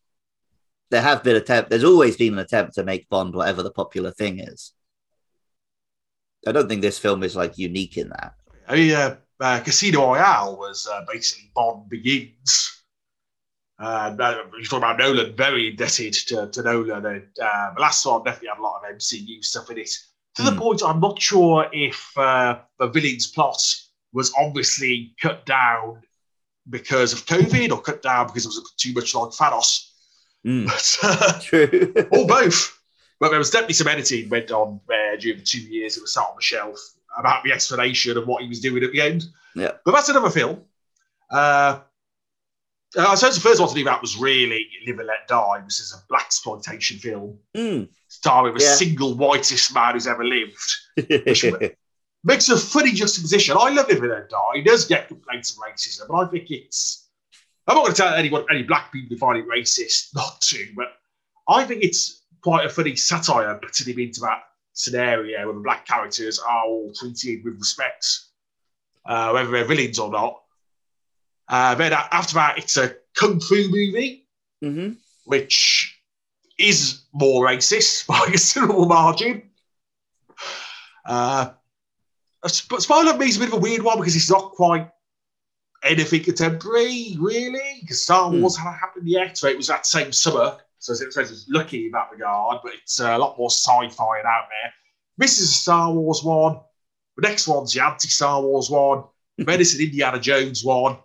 there have been attempt. There's always been an attempt to make Bond whatever the popular thing is. I don't think this film is like unique in that. I mean, uh, uh, Casino Royale was uh, basically Bond Begins. Uh, you're talking about Nolan, very indebted to, to Nolan. And uh, the last one definitely had a lot of MCU stuff in it. To the Hmm. point, I'm not sure if uh, the villain's plot was obviously cut down because of COVID or cut down because it was too much like Thanos. Mm, But, uh, true. or both. But there was definitely some editing went on where during the two years it was sat on the shelf about the explanation of what he was doing at the end. Yeah. But that's another film. Uh, I suppose the first one to do that was really Live and Let Die. This is a black exploitation film Mm. starring the Yeah. single whitest man who's ever lived. Makes a funny juxtaposition. I love Live and Let Die. It does get complaints of racism, but I think it's. I'm not going to tell anyone, any black people who find it racist not to, but I think it's quite a funny satire putting him into that scenario where the black characters are all treated with respect, uh, whether they're villains or not. Uh, then after that, it's a kung fu movie, hmm which is more racist by a considerable margin. Uh, Sp- Spy Love Me is a bit of a weird one because it's not quite anything contemporary, really, because Star Hmm. Wars hadn't happened yet. So it was that same summer. So it's, it's lucky in that regard, but it's uh, a lot more sci-fi and out there. This is a Star Wars one. The next one's the anti-Star Wars one. then it's an Indiana Jones one.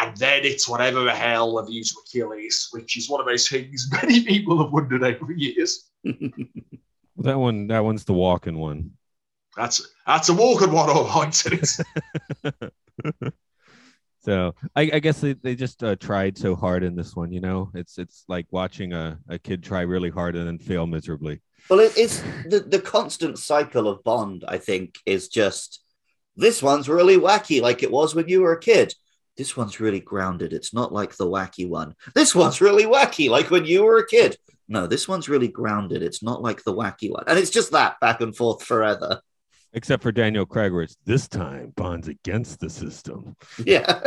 And then it's whatever the hell the view to a kill is, which is one of those things many people have wondered over the years. that one that one's the walking one. That's that's a walking one, all right. It is. So I, I guess they, they just uh, tried so hard in this one, you know. It's it's like watching a, a kid try really hard and then fail miserably. Well, it, it's the, the constant cycle of Bond, I think, is just this one's really wacky, like it was when you were a kid. This one's really grounded. It's not like the wacky one. This one's really wacky, like when you were a kid. No, this one's really grounded. It's not like the wacky one. And it's just that back and forth forever. Except for Daniel Craig, where it's this time Bond's against the system. Yeah.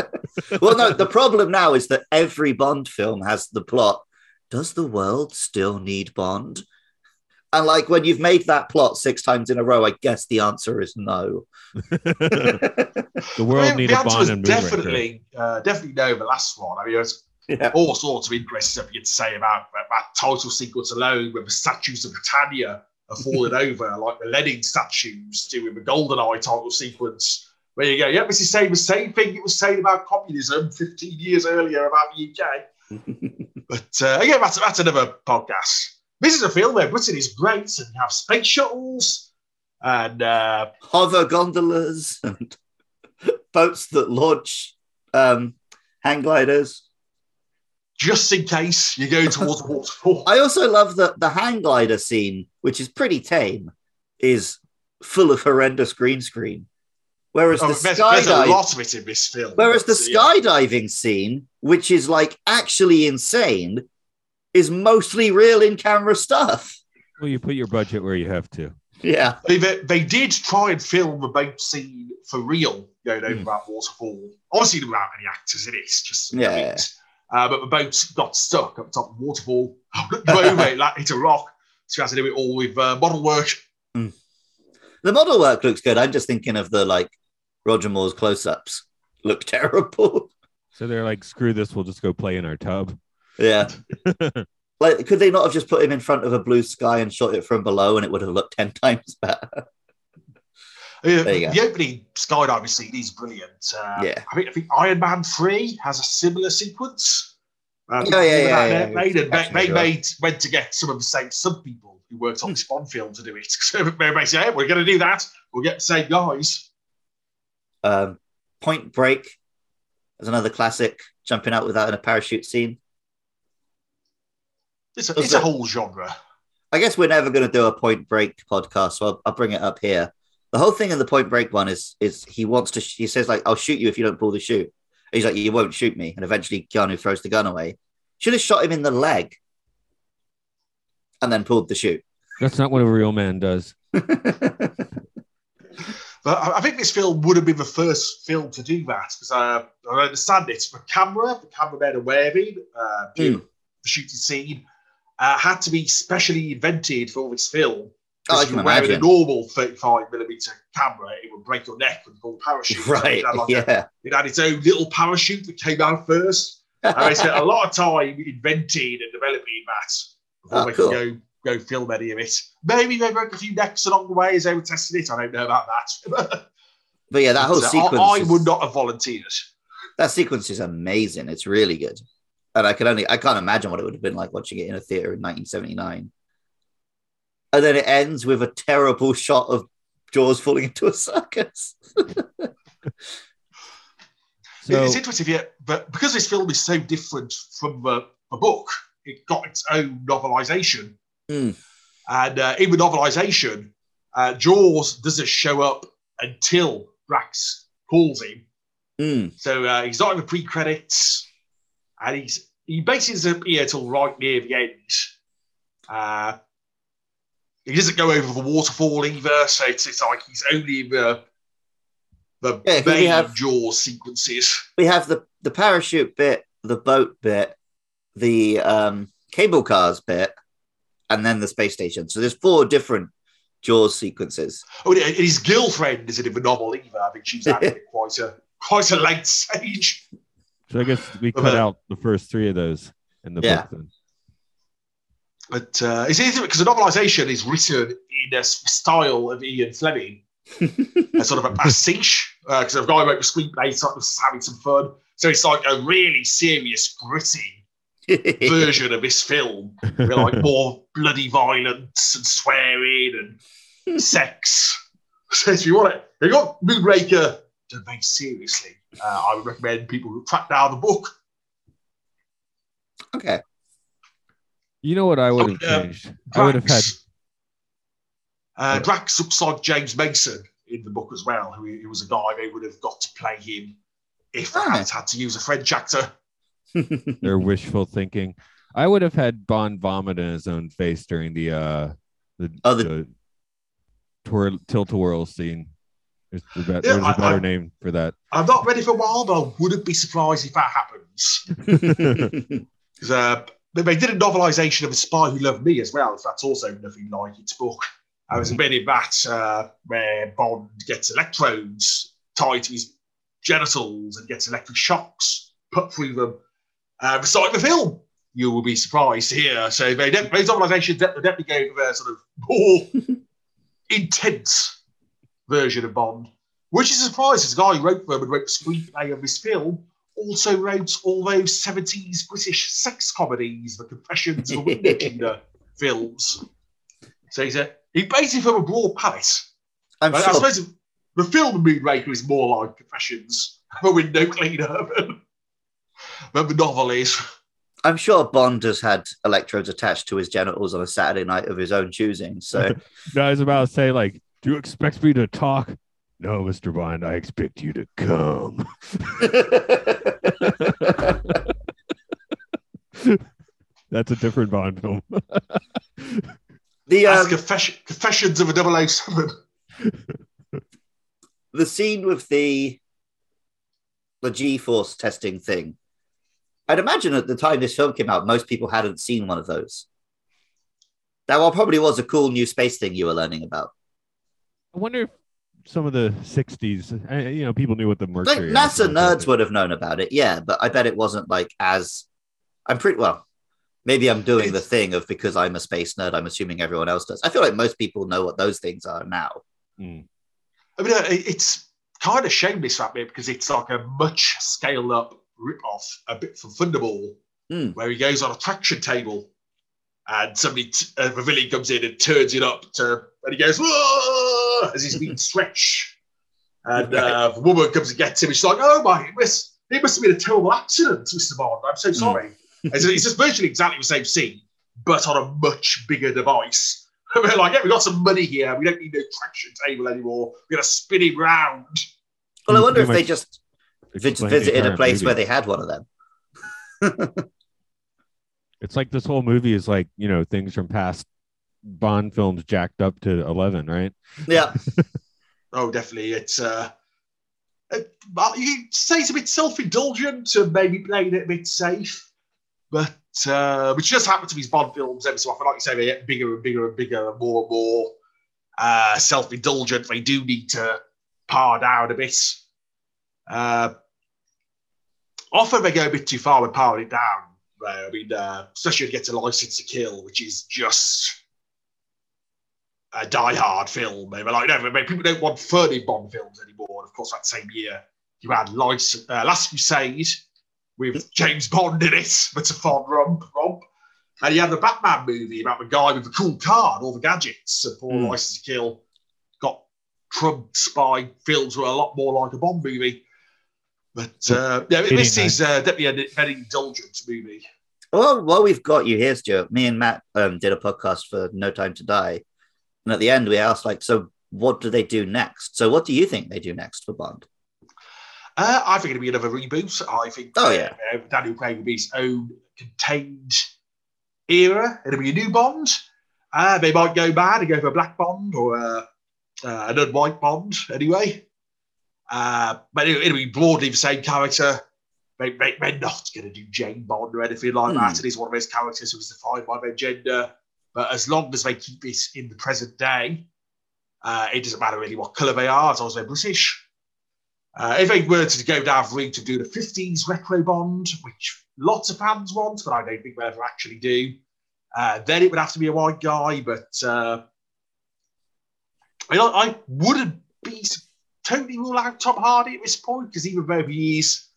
well, no, the problem now is that every Bond film has the plot. Does the world still need Bond? And like when you've made that plot six times in a row, I guess the answer is no. The world I mean, needed the answer Bond and definitely, uh, definitely no. The last one. I mean, there's Yeah. all sorts of interesting stuff you could say about that, that title sequence alone, where the statues of Britannia are falling over, like the Lenin statues doing the GoldenEye title sequence. Where you go, yeah, this is saying the same thing it was saying about communism 15 years earlier about the UK. But uh, again, that's, that's another podcast. This is a film where Britain is great and you have space shuttles and uh, Hover gondolas and boats that launch um, hang gliders. just in case you're going towards waterfall. I also love that the hang glider scene, which is pretty tame, is full of horrendous green screen. Whereas Oh, the there's, there's a lot of it in this film. whereas the So, yeah. skydiving scene, which is like actually insane, is mostly real in camera stuff. Well, you put your budget where you have to. Yeah. They, they, they did try and film the boat scene for real going over Hmm. that waterfall. Obviously, there weren't any actors in it, it's just some Yeah. dummies. Uh, but the boat got stuck up top of the waterfall. Looked over it, like hit a rock, So he has to do it all with uh, model work. The model work looks good. I'm just thinking of the like Roger Moore's close-ups. Look terrible. So they're like, screw this, we'll just go play in our tub. Yeah. like, could they not have just put him in front of a blue sky and shot it from below, and it would have looked ten times better? Uh, There go. the opening skydiving scene is brilliant. Uh, Yeah. I think, I think Iron Man 3 has a similar sequence. Uh, yeah, yeah, yeah, they yeah. Made, they hero. made, went to get some of the same sub people who worked on this Bond film to do it. So they basically, said, hey, we're going to do that. We'll get the same guys. Um, Point Break is another classic. Jumping out without in a parachute scene. It's a, it's a whole genre. I guess we're never going to do a Point Break podcast, so I'll, I'll bring it up here. The whole thing in the Point Break one is is he wants to. He says like, "I'll shoot you if you don't pull the chute." And he's like, "You won't shoot me," and eventually Keanu throws the gun away. Should have shot him in the leg, and then pulled the chute. That's not what a real man does. But I, I think this film would have been the first film to do that because uh, I understand it. The camera, the cameramen are wearing, uh, Hmm. the shooting scene, uh, had to be specially invented for this film. Oh, I Because if can you were wearing a normal 35 millimeter camera, it would break your neck with all the parachute. Right? It had, like a- Yeah. it had its own little parachute that came out first. And they spent a lot of time inventing and developing that before Oh, they cool. could go go film any of it. Maybe they broke a few necks along the way as they were testing it. I don't know about that. But yeah, that whole So sequence. I, I is- would not have volunteered. that sequence is amazing. It's really good, and I can only I can't imagine what it would have been like watching it in a theater in 1979. And then it ends with a terrible shot of Jaws falling into a circus. So it's interesting, yeah, but because this film is so different from the, the book, it got its own novelization. Mm. And uh, in the novelization, uh, Jaws doesn't show up until Drax calls him. Mm. So uh, he's not in the pre-credits, and he's he basically doesn't appear till right near the end. Uh, he doesn't go over the waterfall either, so it's, it's like he's only in the the Yeah, main have- Jaws sequences. We have the the parachute bit, the boat bit, the um, cable cars bit, and then the space station. So there's four different Jaws sequences. Oh, and his girlfriend isn't in the novel either. I think she's at quite a quite a late stage. So I guess we But, cut uh, out the first three of those in the Yeah. book. Then. But uh, it's easy because the novelization is written in a style of Ian Fleming, a sort of a pastiche. Because the guy wrote the screenplay, so was having some fun. So it's like a really serious, gritty version of this film, with like more bloody violence and swearing and sex. So if you want it, if you got Moonraker done very seriously, uh, I would recommend people track down the book. okay. You know what I would have Oh, yeah. changed? I would have had Drax. Uh, Drax looks like James Mason in the book as well, who, who was a guy they would have got to play him if they hadn't had to use a French actor. their wishful thinking. I would have had Bond vomit in his own face during the uh the, Oh, the- the twirl, tilt-a-whirl scene. There's, a bet- Yeah, there's a better I- name for that. I'm not ready for a while, but I wouldn't be surprised if that happens. uh, they, did a novelization of A Spy Who Loved Me as well, if that's also nothing like its book. I was a bit in that uh, where Bond gets electrodes tied to his genitals and gets electric shocks put through them. Uh, of the film, you will be surprised to hear. So they, those novelizations de- definitely go for a sort of more intense version of Bond, which is a surprise. As the guy who wrote them and wrote the screenplay of this film also wrote all those 70s British sex comedies, the Confessions of a Window Cleaner films. So he's a, he basically from a broad palette. I'm I, I suppose the film Moonraker is more like Confessions of a Window Cleaner than, than the novel is. I'm sure Bond has had electrodes attached to his genitals on a Saturday night of his own choosing. So No, I was about to say, like, do you expect me to talk? No, Mr. Bond, I expect you to come. That's a different Bond film. the That's um, Confession, Confessions of a Double 007. the scene with the the G-force testing thing. I'd imagine at the time this film came out, most people hadn't seen one of those. That one probably was a cool new space thing you were learning about. I wonder if some of the '60s, uh, you know, people knew what the Like Mercury. NASA accident nerds was. would have known about it, yeah, but I bet it wasn't like as. I'm pretty well. Maybe I'm doing the thing of because I'm a space nerd. I'm assuming everyone else does. I feel like most people know what those things are now. Mm. I mean, uh, it's kind of shameless that bit because it's like a much scaled up rip off a bit from Thunderball, Hmm. where he goes on a traction table and somebody, t- uh, villain comes in and turns it up to, and he goes, "Whoa!" as he's being stretched. And uh, the woman comes and gets him, and she's like, oh my, it must, it must have been a terrible accident, Mr. Bond. I'm so sorry. it's, it's just virtually exactly the same scene, but on a much bigger device. We're like, yeah, we got some money here. We don't need no traction table anymore. We're gonna spin him round. Well, I wonder if they just vi- explained the visited a place movie. where they had one of them. It's like this whole movie is like you know things from past Bond films jacked up to eleven, right? Yeah, Oh, definitely. It's uh, it, well, you say it's a bit self-indulgent to maybe playing it a bit safe, but uh, which just happens to these Bond films every so often. Like you say, they get bigger and bigger and bigger and more and more uh, self-indulgent. They do need to par down a bit. Uh, often they go a bit too far with powering it down. I mean, uh, especially when you get to License to Kill, which is just a die-hard film. They were like, no, but people don't want funny Bond films anymore. And of course, that same year, you had License, uh, Last Crusade with James Bond in it. That's a fun romp, romp. And you had the Batman movie about the guy with the cool car and all the gadgets. And for Mm. License to Kill got trumped by films were a lot more like a Bond movie. But uh, yeah, this 89. is uh, definitely a very indulgent movie. Well, while we've got you here, Stuart, me and Matt um, did a podcast for No Time to Die, and at the end we asked, like, so what do they do next? So, what do you think they do next for Bond? Uh, I think it'll be another reboot. I think Oh, yeah. uh, Daniel Craig will be his own contained era. It'll be a new Bond. Uh, they might go mad and go for a black Bond or uh, uh, an unwhite Bond anyway. Uh, but it, it'll be broadly the same character. They, they, they're not going to do Jane Bond or anything like Hmm. that. It is one of those characters who is defined by their gender. But as long as they keep this in the present day, uh, it doesn't matter really what colour they are, as long as they're British. Uh, if they were to go down the route to do the 50s retro Bond, which lots of fans want, but I don't think they'll ever actually do, uh, then it would have to be a white guy. But uh, I I wouldn't be totally rule out Tom Hardy at this point because even though he is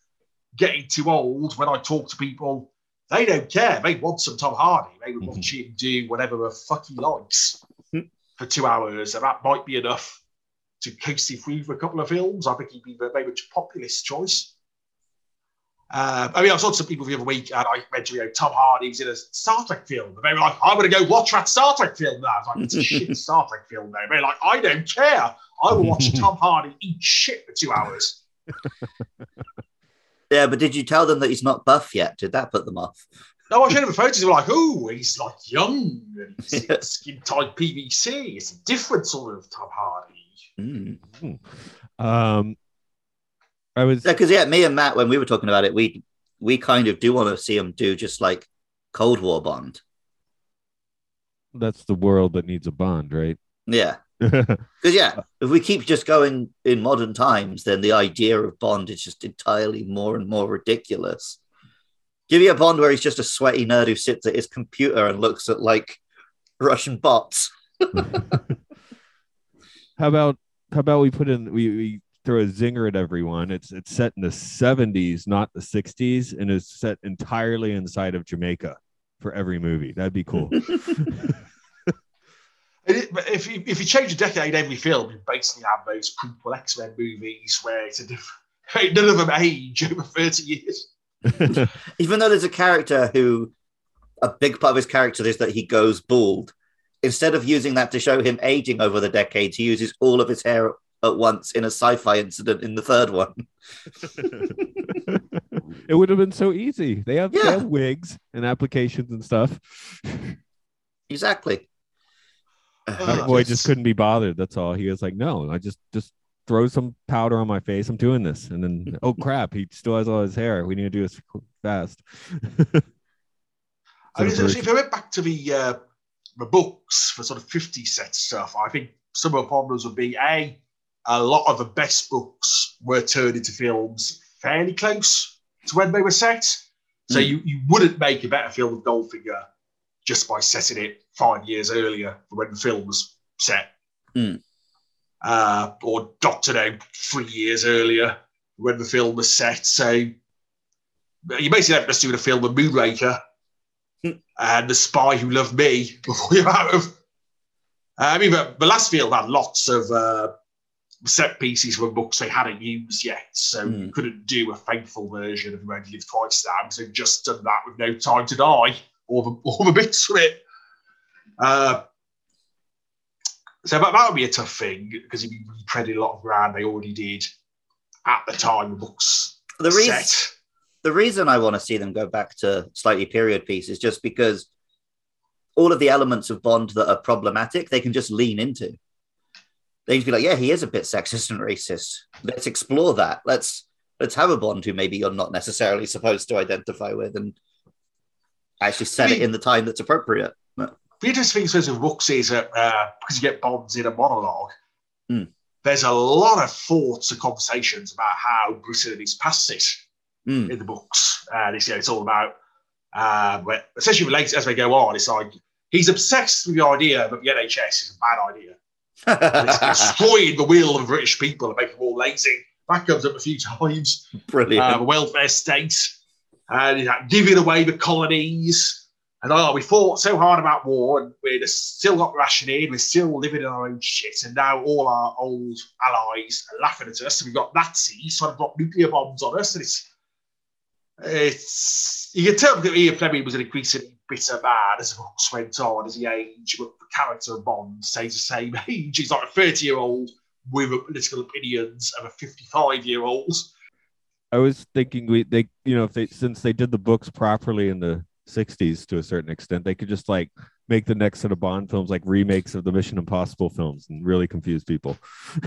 getting too old, when I talk to people, they don't care. They want some Tom Hardy. They would mm-hmm. watch him do whatever the fuck he likes hmm. for two hours, and that might be enough to coast him through for a couple of films. I think he'd be very much a populist choice. Uh, I mean, I was talking to some people the other week, uh, and I mentioned, you know, Tom Hardy's in a Star Trek film. And they were like, I'm going to go watch that Star Trek film now. I was like, it's a shit Star Trek film, though. They're like, I don't care. I will watch Tom Hardy eat shit for two hours. Yeah, but did you tell them that he's not buff yet? Did that put them off? No, I showed him the photos. They were like, oh, he's like young and he's skin tight PVC. It's a different sort of Tom Hardy. Mm. Um, I was Yeah, because yeah, me and Matt, when we were talking about it, we we kind of do want to see him do just like Cold War Bond. that's the world that needs a Bond, right? Yeah, because yeah, if we keep just going in modern times, then the idea of Bond is just entirely more and more ridiculous. Give me a Bond where he's just a sweaty nerd who sits at his computer and looks at like Russian bots. How about how about we put in we, we throw a zinger at everyone? It's it's set in the 70s, not the 60s, and it's set entirely inside of Jamaica for every movie. That'd be cool. And it- but if you, if you change a decade every film, you basically have those prequel X Men movies where it's a different. None of them age over 30 years. Even though there's a character who a big part of his character is that he goes bald. Instead of using that to show him aging over the decades, he uses all of his hair at once in a sci-fi incident in the third one. it would have been so easy. They have, they have wigs and applications and stuff. Exactly. That Uh, boy just couldn't be bothered. That's all. He was like, "No, I just just throw some powder on my face. I'm doing this." And then, oh crap, he still has all his hair. We need to do this fast. I mean, So if you went back to the uh, the books for sort of 50 set stuff, I think some of the problems would be A, a lot of the best books were turned into films fairly close to when they were set. So Mm. you, you wouldn't make a better film of Goldfinger just by setting it five years earlier when the film was set. Mm. Uh, or Doctor No three years earlier when the film was set. So you basically have to do the film of Moonraker and The Spy Who Loved Me before you're out of. I mean, the, the last film had lots of uh, set pieces from books they hadn't used yet, so you Mm. couldn't do a faithful version of Who Only Lived Twice now, because they've just done that with No Time to Die, all the, bits of it. Uh, so that, would be a tough thing, because you treading a lot of ground they already did at the time the books The reason set. the reason I want to see them go back to slightly period piece is just because all of the elements of Bond that are problematic, they can just lean into. They can be like, yeah, he is a bit sexist and racist. Let's explore that. Let's let's have a Bond who maybe you're not necessarily supposed to identify with and actually set it in the time that's appropriate. But- The interesting thing with books is that uh, because you get bonds in a monologue, Hmm. there's a lot of thoughts and conversations about how Britain is past it Hmm. in the books. And it's, you know, it's all about, uh, where, especially related as they go on, it's like he's obsessed with the idea that the NHS is a bad idea. It's destroying the will of British people and making them all lazy. That comes up a few times Brilliant. uh, the welfare state, and giving away the colonies. And oh, we fought so hard about war, and we're still got rationing. We're still living in our own shit, and now all our old allies are laughing at us. And we've got Nazis trying to drop nuclear bombs on us, and it's it's you can tell that Ian Fleming was an increasingly bitter man as the books went on, as he aged, but the character of Bond stays the same age. He's like a 30 year old with political opinions of a 55 year old. I was thinking we they you know if they since they did the books properly in the 60s to a certain extent they could just like make the next set of Bond films like remakes of the Mission Impossible films and really confuse people.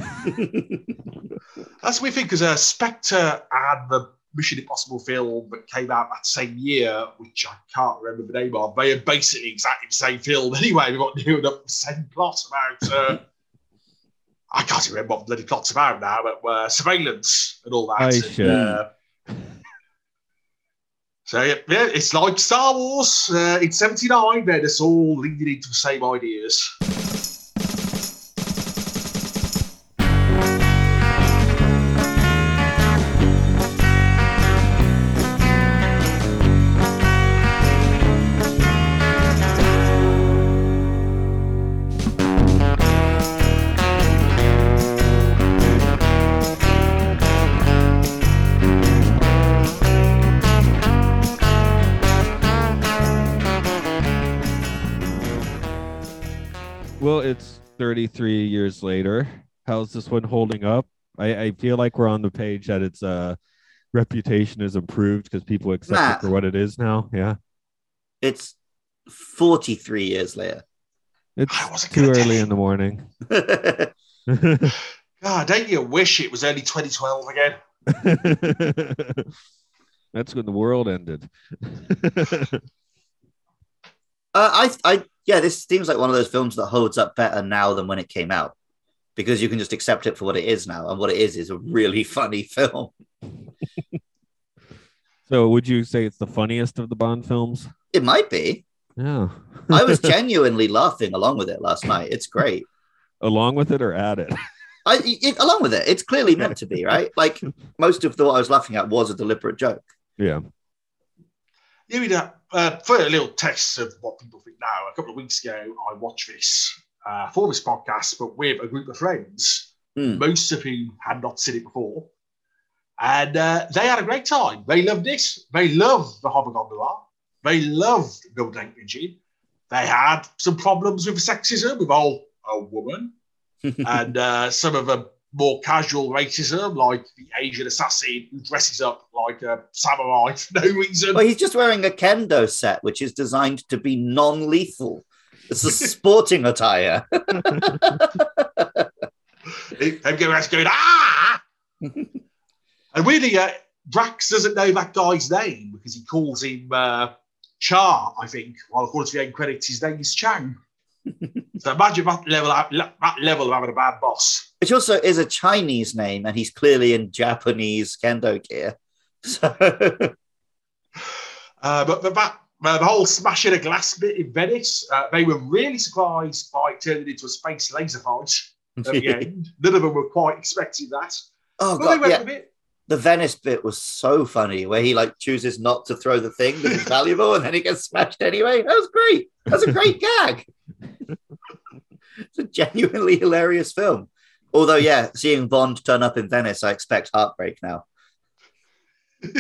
That's what we think because uh, Spectre and the Mission Impossible film that came out that same year, which I can't remember the name of, they are basically exactly the same film anyway. We've got the same plot about. Uh, I can't even remember what bloody plot's about now, but uh, surveillance and all that. And, should. uh, so yeah, yeah, it's like Star Wars uh, in '79. They're just all leading into the same ideas. 33 years later. How's this one holding up? I, I feel like we're on the page that its uh reputation is improved because people accept Nah. it for what it is now. Yeah. it's 43 years later. It's I wasn't too early in the morning. God, don't you wish it was only 2012 again? That's when the world ended. Uh, I, I, yeah, this seems like one of those films that holds up better now than when it came out, because you can just accept it for what it is now, and what it is is a really funny film. so, would you say it's the funniest of the Bond films? It might be. Yeah. I was genuinely laughing along with it last night. It's great. along with it or at it. I, it, along with it, it's clearly meant to be, right? Like most of the what I was laughing at was a deliberate joke. Yeah. Yeah, we know. Uh, for a little test of what people think now, a couple of weeks ago, I watched this uh, for this podcast, but with a group of friends, Hmm. most of whom had not seen it before. And uh, they had a great time. They loved it. They loved the Hobgoblin. They loved Golden Engine. They had some problems with sexism with all a woman and uh, some of the more casual racism, like the Asian assassin who dresses up like a samurai for no reason. Well, he's just wearing a kendo set, which is designed to be non-lethal. It's a sporting attire. Him going ah! and really, uh, Drax doesn't know that guy's name because he calls him uh, Char, I think, while according to the end credits, his name is Chang. so imagine that level, that level of having a bad boss. Which also is a Chinese name, and he's clearly in Japanese kendo gear. So Uh, but the, that, uh, the whole smashing a glass bit in Venice, uh, they were really surprised by it turning into a space laser fight at the end. None of them were quite expecting that. Oh But they god, went yeah. The Venice bit was so funny, where he like chooses not to throw the thing that is valuable, and then he gets smashed anyway. That was great. That's a great gag. it's a genuinely hilarious film. Although, yeah, seeing Bond turn up in Venice, I expect heartbreak now.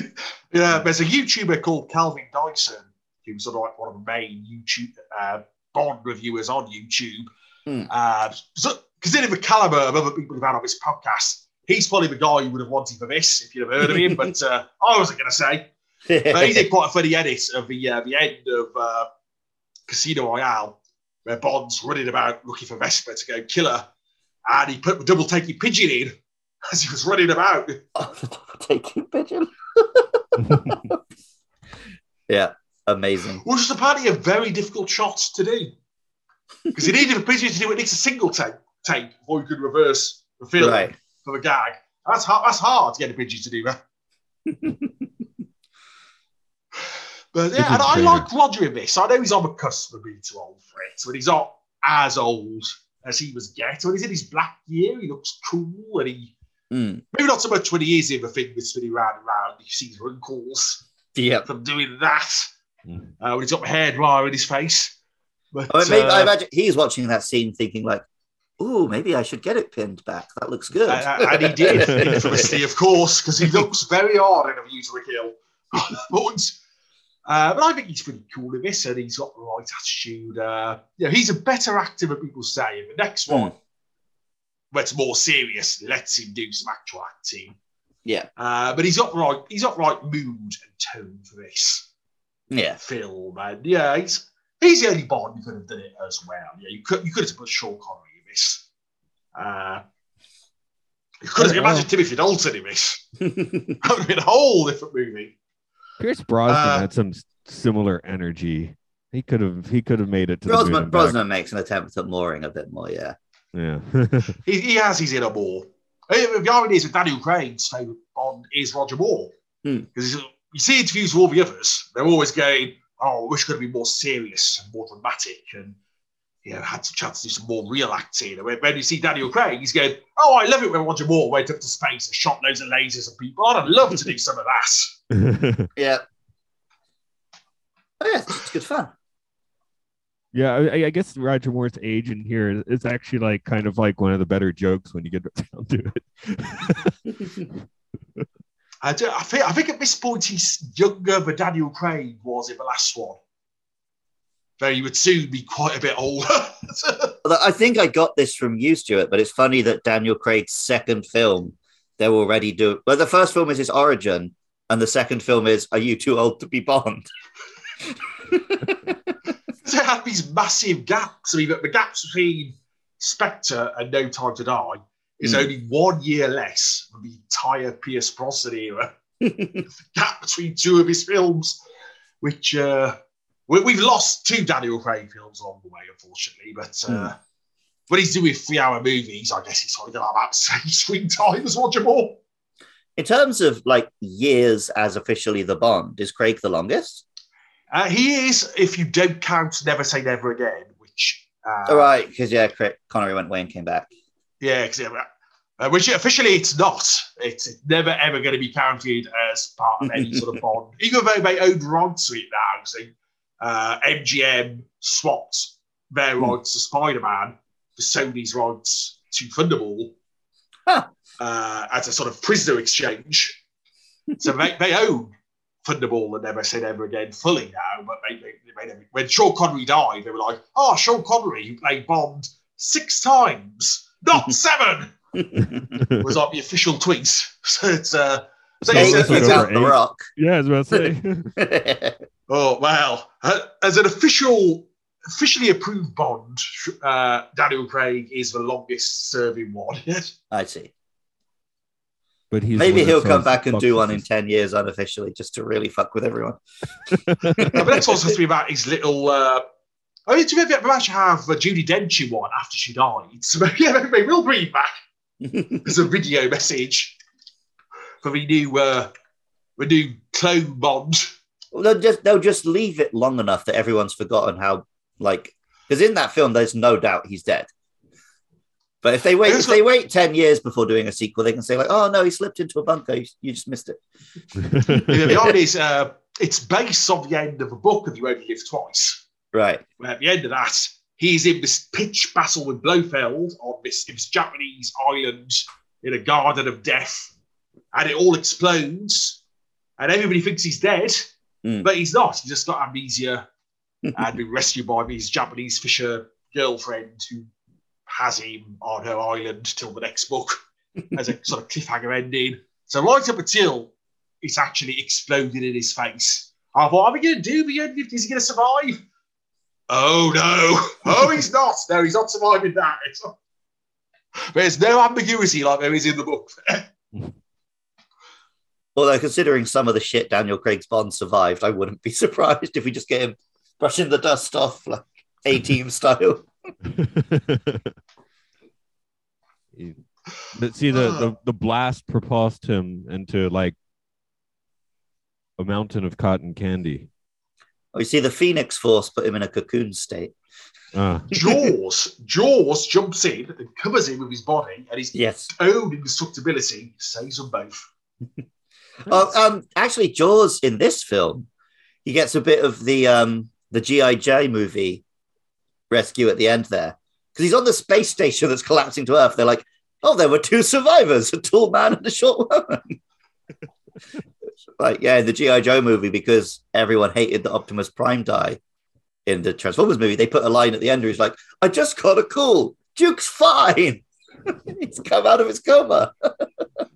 Yeah, there's a YouTuber called Calvin Dyson, who's sort of like one of the main YouTube uh, Bond reviewers on YouTube. Hmm. Uh, so, considering the caliber of other people who've had on this podcast, he's probably the guy you would have wanted for this if you'd have heard of him. but uh, I wasn't going to say. But he did quite a funny edit of the uh, the end of uh, Casino Royale, where Bond's running about looking for Vesper to go kill her, and he put the double taking pigeon in as he was running about. Oh, taking pigeon. yeah, amazing. Which is apparently a very difficult shot to do. Because you needed a pigeon to do it, it needs a single take, take before you could reverse the film Right. for the gag. That's hard, that's hard to get a pigeon to do that. but yeah, and I like Roger in this. I know he's on the cusp of being too old for it, but he's not as old as he was get. When he's in his black gear, he looks cool and he Mm. maybe not so much when he is in the thing with spinning round and round, you see his wrinkles Yep. from doing that. Mm. Uh, when he's got the hair dryer in his face. But, I, mean, I uh, imagine he's watching that scene thinking like, "Ooh, maybe I should get it pinned back. That looks good." and, and he did, infamously, of course, because he looks very hard in A View to a Kill. but, uh, but I think he's pretty cool in this, and he's got the right attitude. Uh, yeah, he's a better actor than people say. And the next one, where it's more serious, lets him do some actual acting. Yeah. Uh, but he's got the right, he's got right mood and tone for this yeah, film, and yeah, he's he's the only Bond who could have done it as well. Yeah, you could you could have put Sean Connery in this. Uh, you could have Oh, imagined Timothy Dalton in this. that would have been a whole different movie. Pierce Brosnan Uh, had some similar energy. He could have he could have made it to the moon Brosnan. Brosnan makes an attempt at mooring a bit more. Yeah, Yeah. He, he has his inner Moore. The irony is with Daniel Craig's favourite Bond is Roger Moore. Hmm. Because you see interviews with all the others, they're always going, "Oh, I wish it could be more serious and more dramatic," and you know, had some chance to do some more real acting. And when, when you see Daniel Craig, he's going, "Oh, I love it when Roger Moore went up to space and shot loads of lasers at people. I'd love to do some of that." yeah. Oh, yeah, it's good fun. yeah, I, I guess Roger Moore's age in here is actually like kind of like one of the better jokes when you get down to it. I, do, I think I think at this point he's younger than Daniel Craig was in the last one. He would soon be quite a bit older. I think I got this from you, Stuart, but it's funny that Daniel Craig's second film, they're already doing. Well, the first film is his origin, and the second film is Are You Too Old to Be Bond? they had these massive gaps. I mean, the gaps between Spectre and No Time to Die is Hmm. only one year less than the entire Pierce Brosnan era. the gap between two of his films, which uh, we, we've lost two Daniel Craig films along the way, unfortunately. But uh, when he's doing three-hour movies, I guess he's probably going to have about the same screen time as Roger Moore. In terms of like years as officially the Bond, is Craig the longest? Uh, he is, if you don't count Never Say Never Again, which uh, All right, because yeah, Craig, Connery went away and came back. Yeah, 'cause, uh, uh, which officially it's not. It's never ever going to be counted as part of any sort of bond, even though they own rights to it now. So uh, MGM swapped their Hmm. rights to Spider Man for Sony's rights to Thunderball Huh. uh, as a sort of prisoner exchange. so they, they own Thunderball and Never Say Never Again fully now. But they, they, they made when Sean Connery died, they were like, "Oh, Sean Connery, who played Bond six times, not seven was like the official tweet. So it's uh, so Eight it's, also it's, is go uh, out the eight. rock. yeah, I was about to say. oh well, uh, as an official, officially approved Bond, uh, Daniel Craig is the longest serving one. Yes, I see. but he's Maybe he'll come back and do one in 10 years unofficially just to really fuck with everyone. but that's also supposed to be about his little uh, I mean, to be fair, we actually have a Judi Dench in one after she died. So yeah, maybe we'll bring it back as a video message for the new, uh, the new clone Bond. Well, they'll just they'll just leave it long enough that everyone's forgotten how like because in that film there's no doubt he's dead. But if they wait, if they wait ten years before doing a sequel, they can say like, "Oh no, he slipped into a bunker. You, you just missed it." the irony is, uh, it's based on the end of a book of You Only Live Twice. Right. Where at the end of that, he's in this pitch battle with Blofeld on this, this Japanese island in a garden of death, and it all explodes, and everybody thinks he's dead, Mm. but he's not. He's just got amnesia and been rescued by his Japanese fisher girlfriend who has him on her island till the next book as a sort of cliffhanger ending. So right up until it's actually exploded in his face. I thought, what are we going to do? Is he going to survive? Oh no! Oh, he's not. No, he's not surviving that. It's not- There's no ambiguity like there is in the book. Although considering some of the shit Daniel Craig's Bond survived, I wouldn't be surprised if we just get him brushing the dust off like A Team style. He- but see the, the the blast propulsed him into like a mountain of cotton candy. Oh, you see, the Phoenix Force put him in a cocoon state. Ah, Jaws, Jaws jumps in and covers him with his body, and his Yes. own indestructibility saves them both. Oh, um, actually, Jaws in this film, he gets a bit of the um the GI Joe movie rescue at the end there because he's on the space station that's collapsing to Earth. They're like, oh, there were two survivors, a tall man and a short woman. like, yeah, in the GI Joe movie, because everyone hated the Optimus Prime die in the Transformers movie, they put a line at the end where he's like, I just got a call. Duke's fine. he's come out of his coma.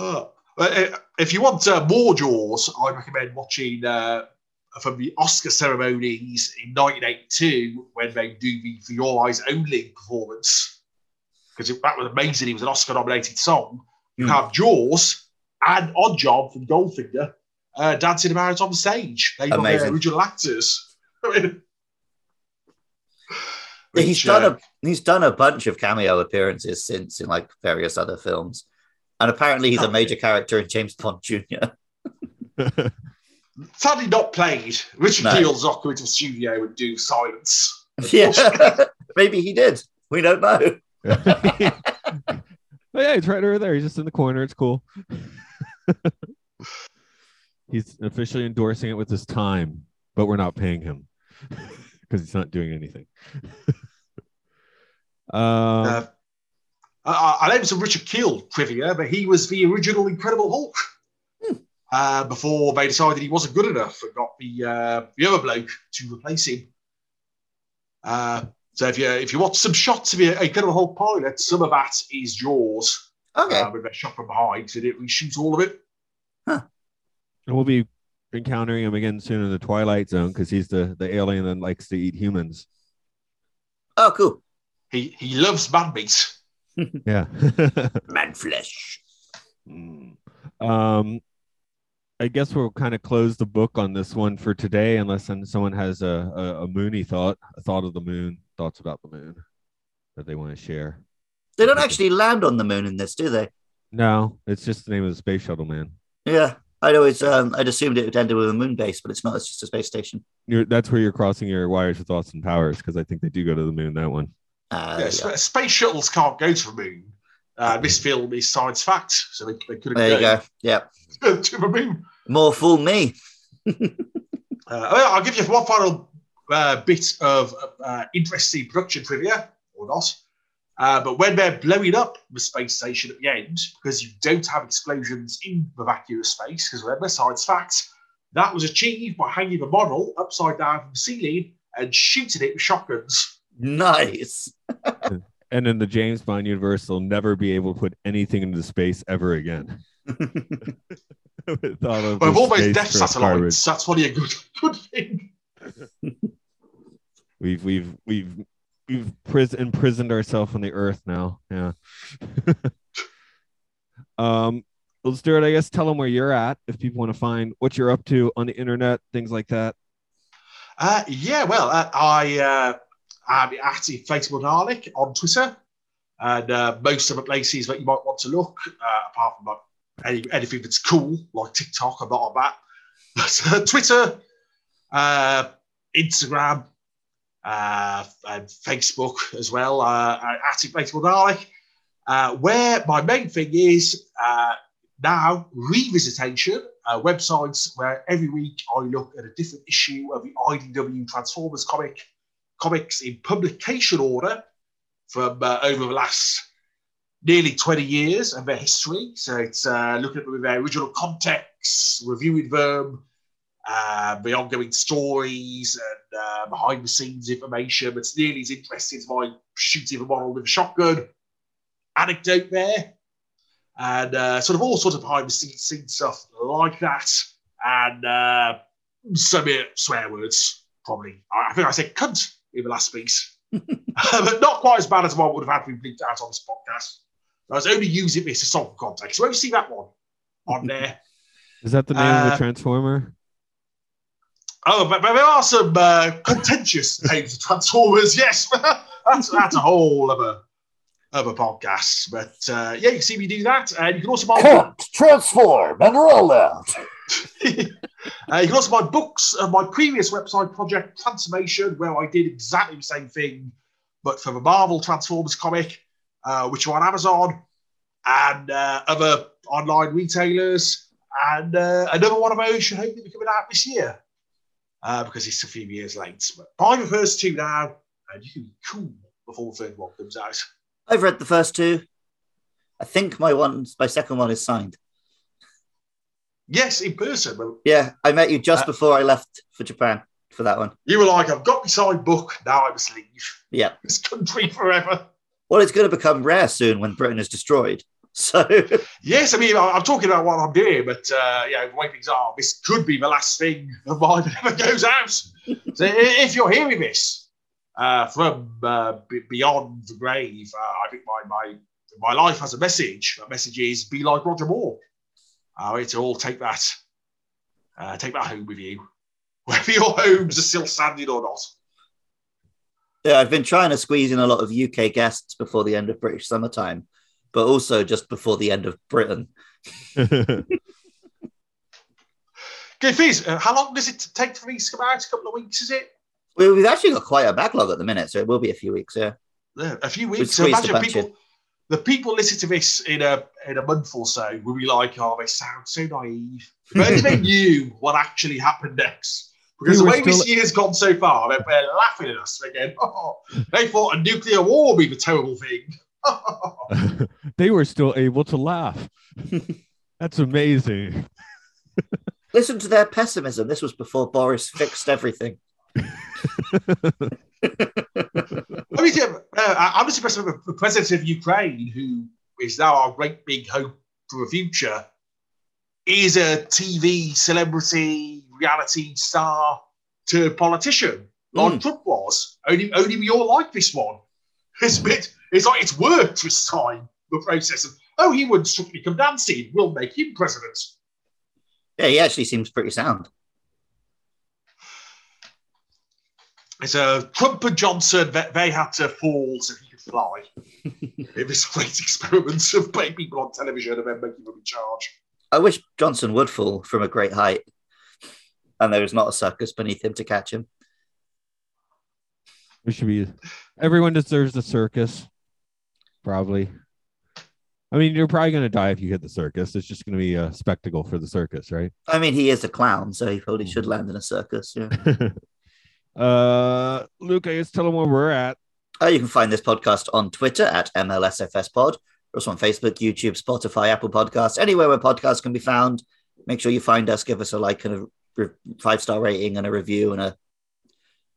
Uh, if you want uh, more Jaws, I recommend watching uh, from the Oscar ceremonies in 1982 when they do the For Your Eyes Only performance. Because that was amazing. It was an Oscar nominated song. You Hmm. have Jaws and Odd Job from Goldfinger uh, dancing about on stage. They their Amazing. original actors. I mean, he's done uh, a he's done a bunch of cameo appearances since in like various other films, and apparently he's a major character in James Bond Jr. sadly not played. Richard No. Kiel's not come into the studio and do silence. yeah, maybe he did. We don't know. Oh, yeah, he's right over there. He's just in the corner. It's cool. he's officially endorsing it with his time, but we're not paying him because he's not doing anything. um, Uh, I, I know some Richard Kiel trivia, but he was the original Incredible Hulk. Uh, before they decided he wasn't good enough and got the uh, the other bloke to replace him. Uh, so if you if you watch some shots of the Incredible Hulk pilot, some of that is Jaws. Okay, Uh, with a shot from behind, so they didn't reshoot all of it. and we'll be encountering him again soon in the Twilight Zone because he's the, the alien that likes to eat humans. oh cool, He he loves man meat. Yeah. man flesh. Mm. um, I guess we'll kind of close the book on this one for today, unless someone has a, a, a moony thought, a thought of the moon, thoughts about the moon that they want to share. They don't actually land on the moon in this, do they? No, it's just the name of the space shuttle, man. Yeah, I'd always um, I'd assumed it would end with a moon base, but it's not. It's just a space station. You're, that's where you're crossing your wires with Austin powers because I think they do go to the moon. That one. Uh, Yeah, sp- you space shuttles can't go to the moon. Uh, this film is science fact, so they, they couldn't go. there you go. Yeah, go to the moon. more fool me. Uh, I'll give you one final uh, bit of uh, interesting production trivia, or not. Uh, but when they're blowing up the space station at the end, because you don't have explosions in the vacuum of space, because remember, science facts, that was achieved by hanging the model upside down from the ceiling and shooting it with shotguns. Nice. And in the James Bond universe, they'll never be able to put anything into space ever again. With all of But with the all those space death prep satellites, that's probably a good good thing. We've we've we've we've pris- imprisoned ourselves on the earth now. Yeah. um, well, Stuart, I guess tell them where you're at if people want to find what you're up to on the internet, things like that. Uh, yeah, well, uh, I uh, am at Inflatable Dalek on Twitter, and uh, most of the places that you might want to look, uh, apart from any, anything that's cool, like TikTok, I'm not on that. But uh, Twitter, uh, Instagram, uh, and Facebook as well, at Inflatable uh, where my main thing is now revisitation uh, websites where every week I look at a different issue of the IDW Transformers comic comics in publication order from uh, over the last nearly 20 years of their history. So it's uh, looking at their original context, reviewing them, uh, the ongoing stories and uh, behind the scenes information. It's nearly as interesting as my shooting a model with a shotgun anecdote there and uh, sort of all sorts of behind the scenes stuff like that, and uh, some swear words. Probably, I think I said cunt in the last piece, but not quite as bad as what would have had to be bleeped out on this podcast. I was only using this as a song context. So, where you see that one on there? Is that the name of Uh, the transformer? Oh, but, but there are some uh, contentious names of Transformers. Yes, that's that's a whole other other podcast. But uh, yeah, you can see me do that, and you can also buy Can't transform and roll out. Uh, you can also buy books of my previous website project, Transformation, where I did exactly the same thing, but for the Marvel Transformers comic, uh, which are on Amazon and uh, other online retailers. And uh, another one of those should hopefully be coming out this year uh, because it's a few years late. But buy the first two now, and you can be cool before the third one comes out. I've read the first two. I think my one, my second one is signed. Yes, in person. Yeah, I met you just Uh, before I left for Japan for that one. you were like, I've got my signed book, now I must leave Yeah. this country forever. Well, it's going to become rare soon when Britain is destroyed. So Yes, I mean, I'm talking about what I'm doing, but uh, yeah, the way things are, this could be the last thing of mine that ever goes out. so if you're hearing this uh, from uh, b- beyond the grave, uh, I think my, my my life has a message. That message is be like Roger Moore. I want all take that, uh, take that home with you, whether your homes are still standing or not. yeah, I've been trying to squeeze in a lot of UK guests before the end of British summertime, but also just before the end of Britain. Okay, Fizz, uh, how long does it take for these to come out? A couple of weeks, is it? We- We've actually got quite a backlog at the minute, so it will be a few weeks. Yeah. Yeah, a few weeks. So imagine bunch people, the people listen to this in a in a month or so will be like, "Oh, they sound so naive." If only they knew what actually happened next. Because We the were way this still- year's gone so far, they're, they're laughing at us again. Oh, they thought a nuclear war would be the terrible thing. they were still able to laugh. That's amazing. Listen to their pessimism. This was before Boris fixed everything. I mean, yeah, uh, I'm just impressed with the president of Ukraine, who is now our great big hope for the future, is a TV celebrity, reality star to politician, like Mm. Trump was. Only, only we all like this one. It's a bit, it's like it's worked this time. The process of oh, he wouldn't strictly come dancing. We'll make him president. Yeah, he actually seems pretty sound. It's a Trump and Johnson. They, they had to fall so he could fly. it was great experiments of putting people on television and then making them in charge. I wish Johnson would fall from a great height, and there was not a circus beneath him to catch him. We should be. Everyone deserves the circus. Probably. I mean, you're probably going to die if you hit the circus. It's just going to be a spectacle for the circus, right? I mean, he is a clown, so he probably should hmm. land in a circus. Yeah. uh, Luke, I guess tell them where we're at. Uh, you can find this podcast on Twitter at MLSFSPod, also on Facebook, YouTube, Spotify, Apple Podcasts, anywhere where podcasts can be found. Make sure you find us, give us a like and a re- five star rating and a review and a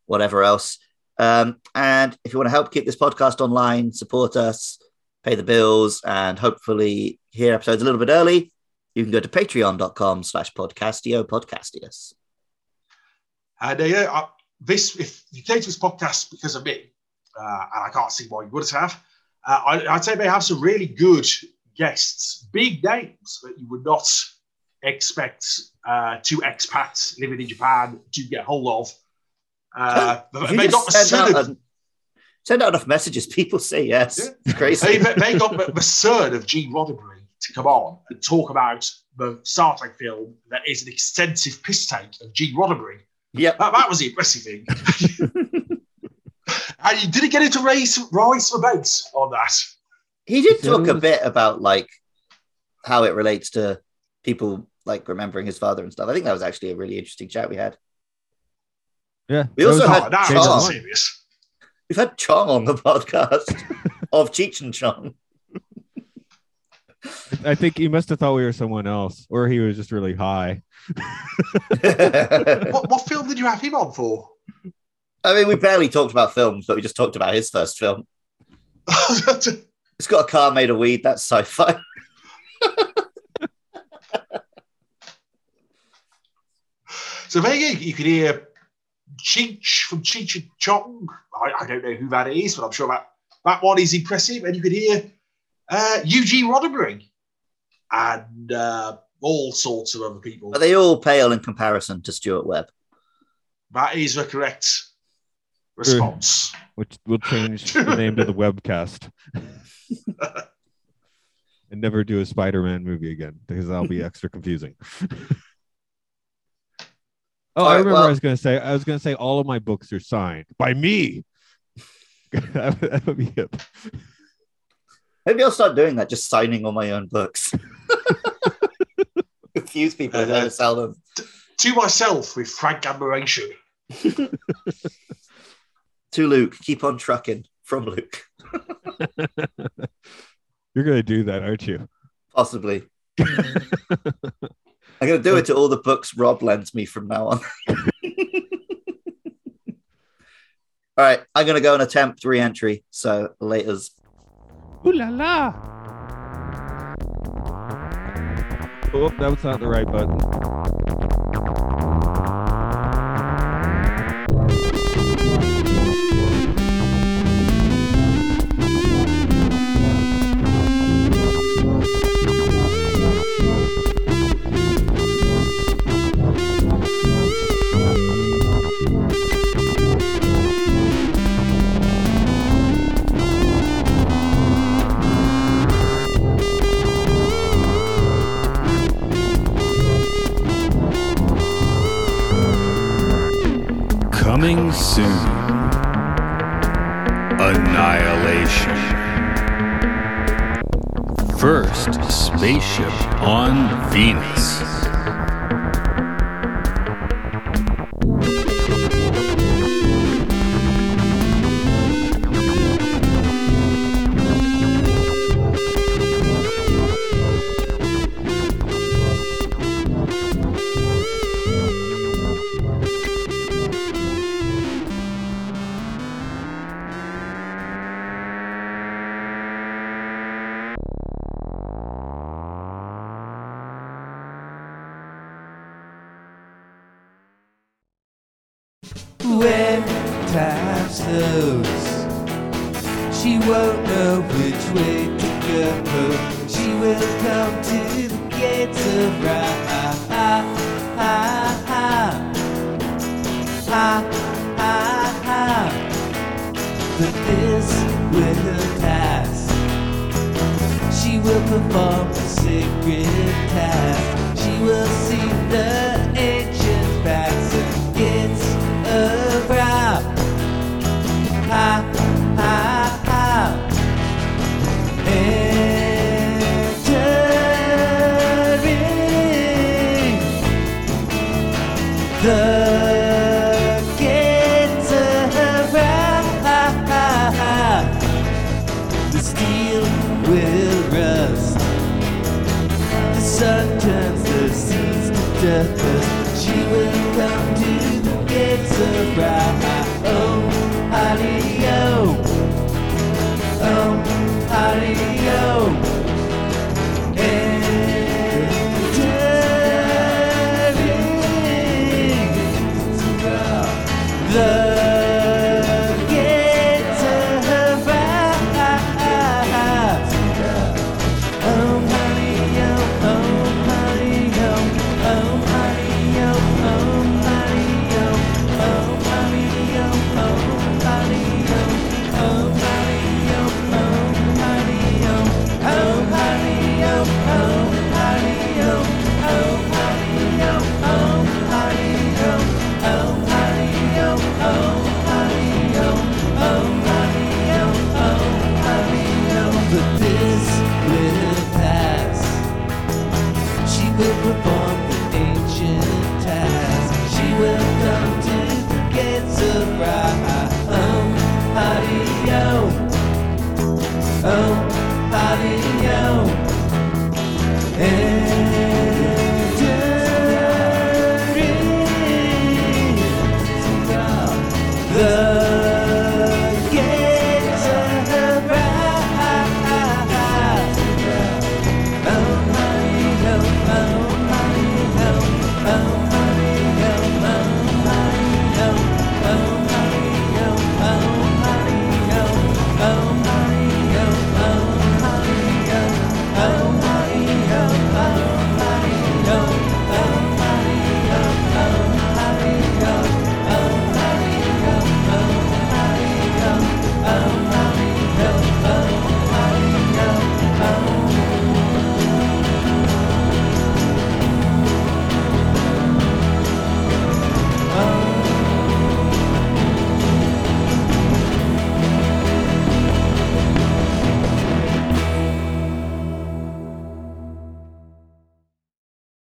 whatever else. Um, and if you want to help keep this podcast online, support us, pay the bills, and hopefully hear episodes a little bit early, you can go to patreon.com slash podcastio podcastius. And uh, yeah, I, this if you came to this podcast because of me, uh, and I can't see why you wouldn't have, uh, I, I'd say they have some really good guests, big names that you would not expect uh, two expats living in Japan to get hold of. Uh, you they got send out, of a- send out enough messages, people say yes. It's crazy. they, they got son of Gene Roddenberry to come on and talk about the Star Trek film that is an extensive piss take of Gene Roddenberry. Yep. That, that was the impressive thing. and he didn't get into raise rise for base on that. He did So talk a bit about like how it relates to people like remembering his father and stuff. I think that was actually a really interesting chat we had. Yeah. We also had Oh, Chong. serious. We've had Chong on the podcast of Cheech and Chong. I think he must have thought we were someone else, or he was just really high. What, what film did you have him on for? I mean, we barely talked about films, but we just talked about his first film. It's got a car made of weed. That's sci-fi. so there you. You could hear Cheech from Cheech and Chong. I, I don't know who that is, but I'm sure that, that one is impressive. And you could hear uh, Eugene Roddenberry and uh, all sorts of other people. But they all pale in comparison to Stuart Webb. That is the correct response. which will change the name to the webcast. and never do a Spider-Man movie again because that'll be extra confusing. oh, I remember well- I was gonna say I was gonna say all of my books are signed by me. that, would, that would be it. Maybe I'll start doing that, just signing all my own books. Confuse people and then uh, sell them. To myself with frank admiration. To Luke, keep on trucking from Luke, You're gonna do that, aren't you? possibly. I'm going to do it to all the books Rob lends me from now on. all right, I'm going to go and attempt re entry. So, laters. Ooh la la! Oh, that was not the right button. Coming soon. Annihilation. First spaceship on Venus.